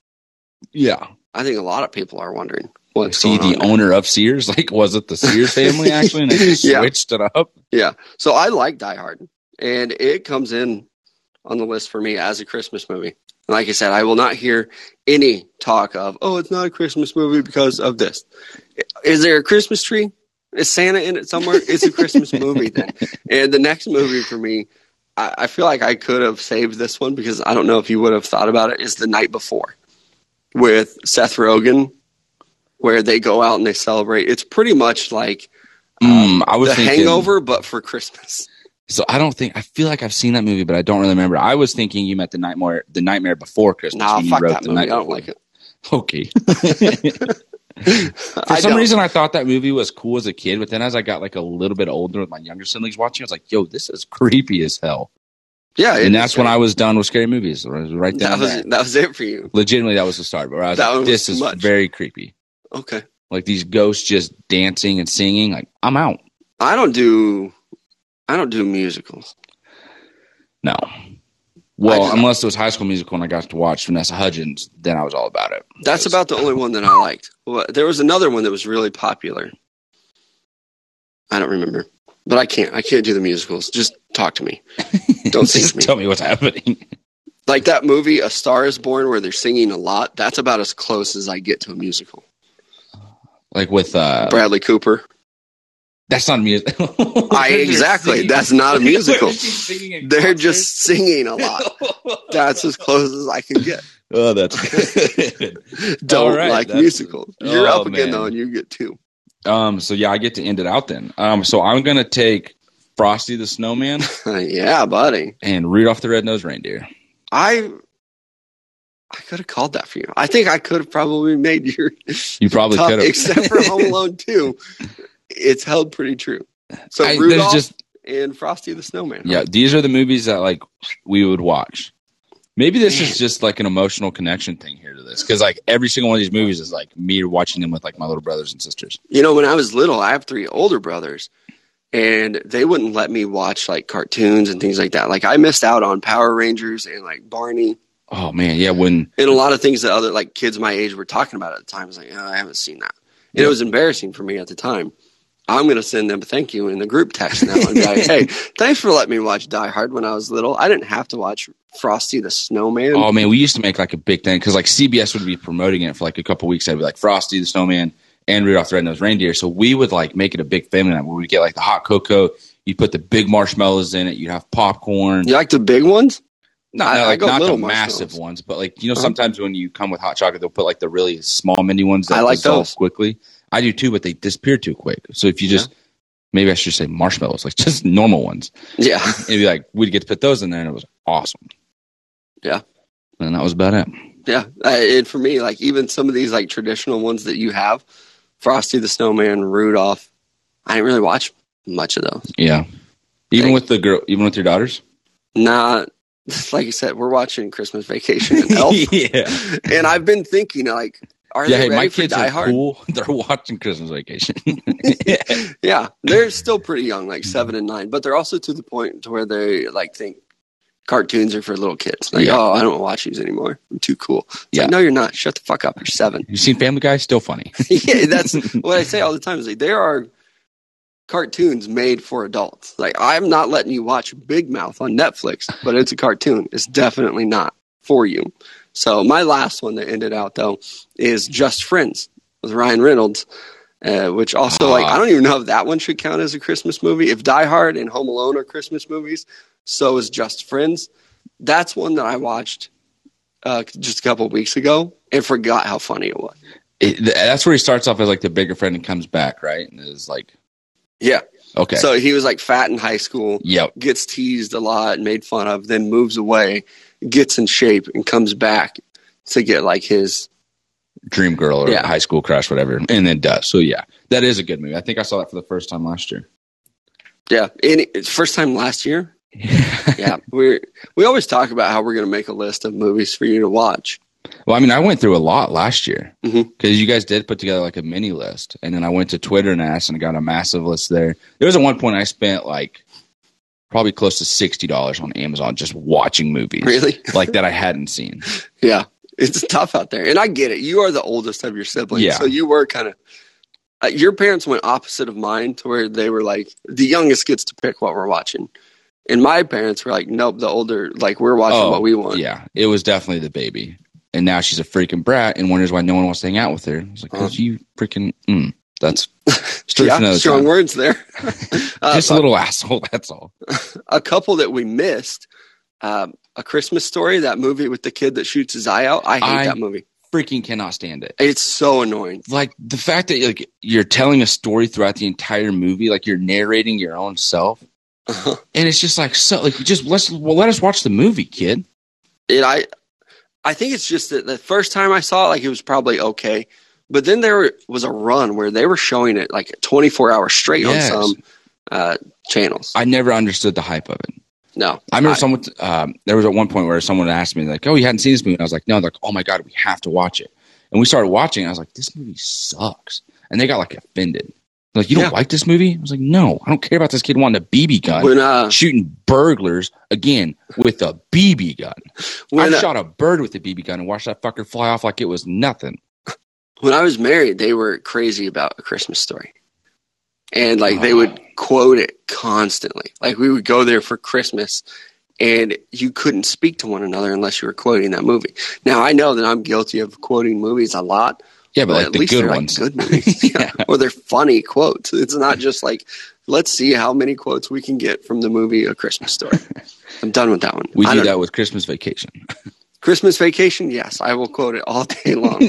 Yeah. I think a lot of people are wondering Is what's he the there. owner of Sears? Like, was it the Sears family actually? And they just Yeah. switched it up. Yeah. So I like Die Hard, and it comes in on the list for me as a Christmas movie. And like I said, I will not hear any talk of, oh, it's not a Christmas movie because of this. Is there a Christmas tree? Is Santa in it somewhere? It's a Christmas movie then. And the next movie for me, I, I feel like I could have saved this one because I don't know if you would have thought about it, is The Night Before with Seth Rogen, where they go out and they celebrate. It's pretty much like Mm, I was The thinking, Hangover, but for Christmas. So I don't think I feel like I've seen that movie, but I don't really remember. I was thinking you meant the nightmare, the nightmare before Christmas. Nah, fuck that movie. I don't before. like it. Okay. For I some don't. reason, I thought that movie was cool as a kid, but then as I got like a little bit older with my younger siblings watching, I was like, "Yo, this is creepy as hell." yeah, and that's when. I was done with scary movies. Right That was there. that was it for you. Legitimately, that was the start. But I was That like, "This is much. very creepy." Okay, Like these ghosts just dancing and singing. Like I'm out. I don't do, I don't do musicals. No. Well, just- unless it was High School Musical and I got to watch Vanessa Hudgens, then I was all about it. That's about the only one that I liked. Well, there was another one that was really popular. I don't remember, but I can't. I can't do the musicals. Just talk to me. Don't sing Just me. tell me what's happening. Like that movie, A Star Is Born, where they're singing a lot. That's about as close as I get to a musical. Like with uh Bradley Cooper. that's not a musical. I exactly. That's not a musical. They're just singing a lot. That's as close as I can get. Oh, that's Don't right, like that's- musicals. You're oh, up again man. though, and you get two. um. So yeah, I get to end it out then. Um. So I'm gonna take Frosty the Snowman yeah, buddy. and Rudolph the Red-Nosed Reindeer. I I could have called that for you. I think I could have probably made your You probably could have, except for Home Alone 2. It's held pretty true. So I, Rudolph just and Frosty the Snowman. yeah. These are the movies that like we would watch. Maybe this is just like an emotional connection thing here to this because like every single one of these movies is like me watching them with like my little brothers and sisters. You know, when I was little, I have three older brothers, and they wouldn't let me watch like cartoons and things like that. Like I missed out on Power Rangers and like Barney Oh man, yeah. When and a lot of things that other like kids my age were talking about at the time. I was like, oh, I haven't seen that, and Yeah. it was embarrassing for me at the time. I'm going to send them a thank you in the group text now and like, hey, thanks for letting me watch Die Hard when I was little. I didn't have to watch Frosty the Snowman. oh man, we used to make like a big thing because like CBS would be promoting it for like a couple weeks. I'd be like Frosty the Snowman and Rudolph the Red-Nosed Reindeer. So we would like make it a big family night where we get like the hot cocoa. You put the big marshmallows in it. You have popcorn. You like the big ones? Not, I- like not the massive ones, but like you know, Uh-huh. sometimes when you come with hot chocolate, they'll put like the really small mini ones that I like dissolve those. quickly. I do too, but they disappear too quick. So if you just maybe I should say marshmallows, like just normal ones. Yeah. It'd be like we'd get to put those in there, and it was awesome. Yeah. and that was about it. Yeah. And for me, like even some of these like traditional ones that you have, Frosty the Snowman, Rudolph, I didn't really watch much of those. Yeah, even Thank- with the girl, even with your daughters. Not like you said, we're watching Christmas Vacation and Elf. yeah, and I've been thinking like, are yeah. they Hey, ready my for kids Die are Hard? cool. They're watching Christmas Vacation. Yeah, they're still pretty young, like seven and nine, but they're also to the point to where they like think cartoons are for little kids. Like, Yeah. oh, I don't watch these anymore. I'm too cool. It's Yeah. like, no, you're not. Shut the fuck up. You're seven. you seen Family Guy? Still funny. yeah, that's what I say all the time. Is like there are cartoons made for adults. Like I'm not letting you watch Big Mouth on Netflix, but it's a cartoon. It's definitely not for you. So my last one that ended out though is Just Friends with Ryan Reynolds, uh, which also like Ah. I don't even know if that one should count as a Christmas movie. If Die Hard and Home Alone are Christmas movies, so is Just Friends. That's one that I watched uh, just a couple of weeks ago and forgot how funny it was. It, that's where he starts off as like the bigger friend and comes back, right? And is like, Yeah. okay, So he was like fat in high school, yep, gets teased a lot, made fun of, then moves away, gets in shape, and comes back to get like his. dream girl or Yeah. high school crush, whatever, and then does. So yeah, that is a good movie. I think I saw that for the first time last year. Yeah, and it's first time last year. Yeah, we we always talk about how we're going to make a list of movies for you to watch. Well, I mean, I went through a lot last year because Mhm. you guys did put together like a mini list, and then I went to Twitter and asked, and I got a massive list there. There was at one point I spent like probably close to sixty dollars on Amazon just watching movies, Really? like that I hadn't seen. Yeah, it's tough out there, and I get it. You are the oldest of your siblings, Yeah. so you were kind of. Uh, your parents went opposite of mine to where they were like the youngest gets to pick what we're watching, and my parents were like, nope, the older like we're watching Oh, what we want. Yeah, it was definitely the baby, and now she's a freaking brat and wonders why no one wants to hang out with her. It's like, Uh-huh. 'cause you freaking. Mm, that's for yeah, strong time. words there. Uh, Just a little asshole. That's all. a couple that we missed. Um, a Christmas story, that movie with the kid that shoots his eye out. I hate I- that movie. Freaking cannot stand it. It's so annoying. like the fact that like you're telling a story throughout the entire movie, like you're narrating your own self, and it's just like so like just let's well let us watch the movie, kid. And I, I think it's just that the first time I saw it, like it was probably okay, but then there was a run where they were showing it like 24 hours straight Yes. on some uh, channels. I never understood the hype of it. no, I remember I- someone um, there was at one point where someone asked me like, "Oh, you hadn't seen this movie?" And I was like, "No." They're like, "Oh my god, we have to watch it." And we started watching. I was like, "This movie sucks," and they got like offended. Like, "You don't Yeah. like this movie?" I was like, "No, I don't care about this kid wanting a BB gun." when uh, Shooting burglars again with a BB gun. when I uh, shot a bird with a BB gun and watched that fucker fly off like it was nothing. when I was married, they were crazy about a Christmas story. And like they Oh. would quote it constantly. Like we would go there for Christmas and you couldn't speak to one another unless you were quoting that movie. Now I know that I'm guilty of quoting movies a lot, Yeah, but but like at the least good they're ones. like good movies. Yeah. Or they're funny quotes. It's not just like let's see how many quotes we can get from the movie A Christmas Story. I'm done with that one. We I do that with Christmas Vacation. Christmas vacation, yes, I will quote it all day long.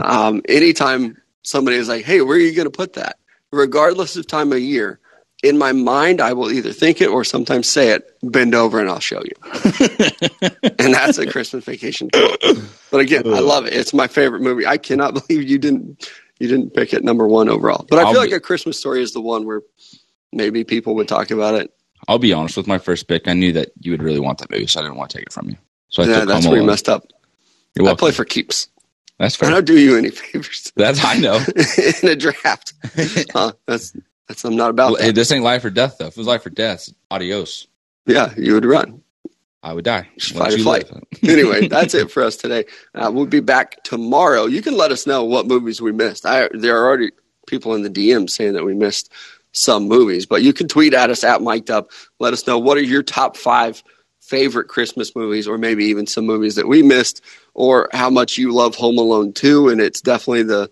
um, anytime somebody is like, "Hey, where are you going to put that?" Regardless of time of year, in my mind, I will either think it or sometimes say it. Bend over and I'll show you. and that's a Christmas vacation quote. But again, I love it. It's my favorite movie. I cannot believe you didn't you didn't pick it number one overall. But I I'll feel be- like a Christmas story is the one where maybe people would talk about it. I'll be honest with my first pick. I knew that you would really want that movie, so I didn't want to take it from you. So I yeah, that's where you messed up. I play for keeps. That's fair. I don't do you any favors That's I know. in a draft. Huh, that's that's I'm not about Well, this ain't life or death though. If it was life or death, adios. Yeah, you would run. I would die. Fight or flight. anyway, that's it for us today. Uh, we'll be back tomorrow. You can let us know what movies we missed. I, there are already people in the DM saying that we missed some movies, but you can tweet at us at Mic'd Up. Let us know what are your top five favorite Christmas movies, or maybe even some movies that we missed, or how much you love Home Alone 2. And it's definitely the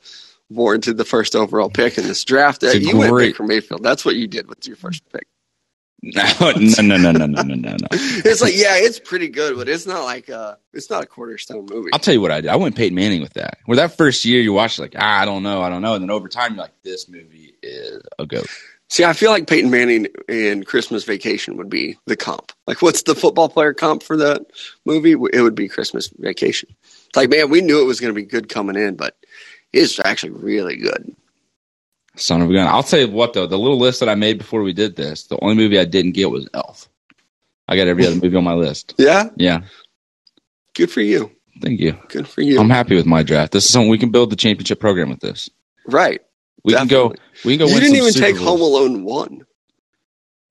warranted the first overall pick in this draft. Uh, you great... went Baker Mayfield. That's what you did with your first pick. No, no, no, no, no, no, no, no. it's like, yeah, it's pretty good, but it's not like a, it's not a cornerstone movie. I'll tell you what I did. I went Peyton Manning with that. Where that first year you watch like, ah, I don't know, I don't know, and then over time you're like, this movie is a goat. See, I feel like Peyton Manning and Christmas Vacation would be the comp. Like, what's the football player comp for that movie? It would be Christmas Vacation. It's like, man, we knew it was going to be good coming in, but it's actually really good. Son of a gun. I'll tell you what though, the little list that I made before we did this, the only movie I didn't get was Elf. I got every other movie on my list. Yeah, Yeah. good for you. Thank you. Good for you. I'm happy with my draft. This is something we can build the championship program with this. right. We can go we can go You didn't even take. Home Alone one.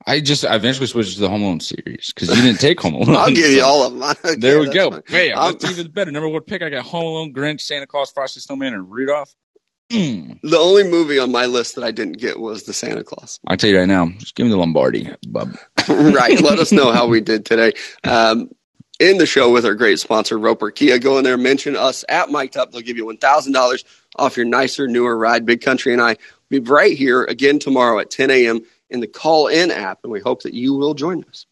I just I eventually switched to the Home Alone series because you didn't take Home Alone. I'll give you all of them. Okay, There we go. fine. Bam. I'm- That's even better. Number one pick. I got Home Alone, Grinch, Santa Claus, Frosty Snowman, and Rudolph. Mm. The only movie on my list that I didn't get was the Santa Claus. I tell you right now, just give me the Lombardi, bub. right. Let us know how we did today. Um, in the show with our great sponsor, Roper Kia. Go in there, mention us at Mike'd Up. They'll give you $1,000 off your nicer, newer ride. Big Country and I will be right here again tomorrow at 10 a.m. in the call in app, and we hope that you will join us.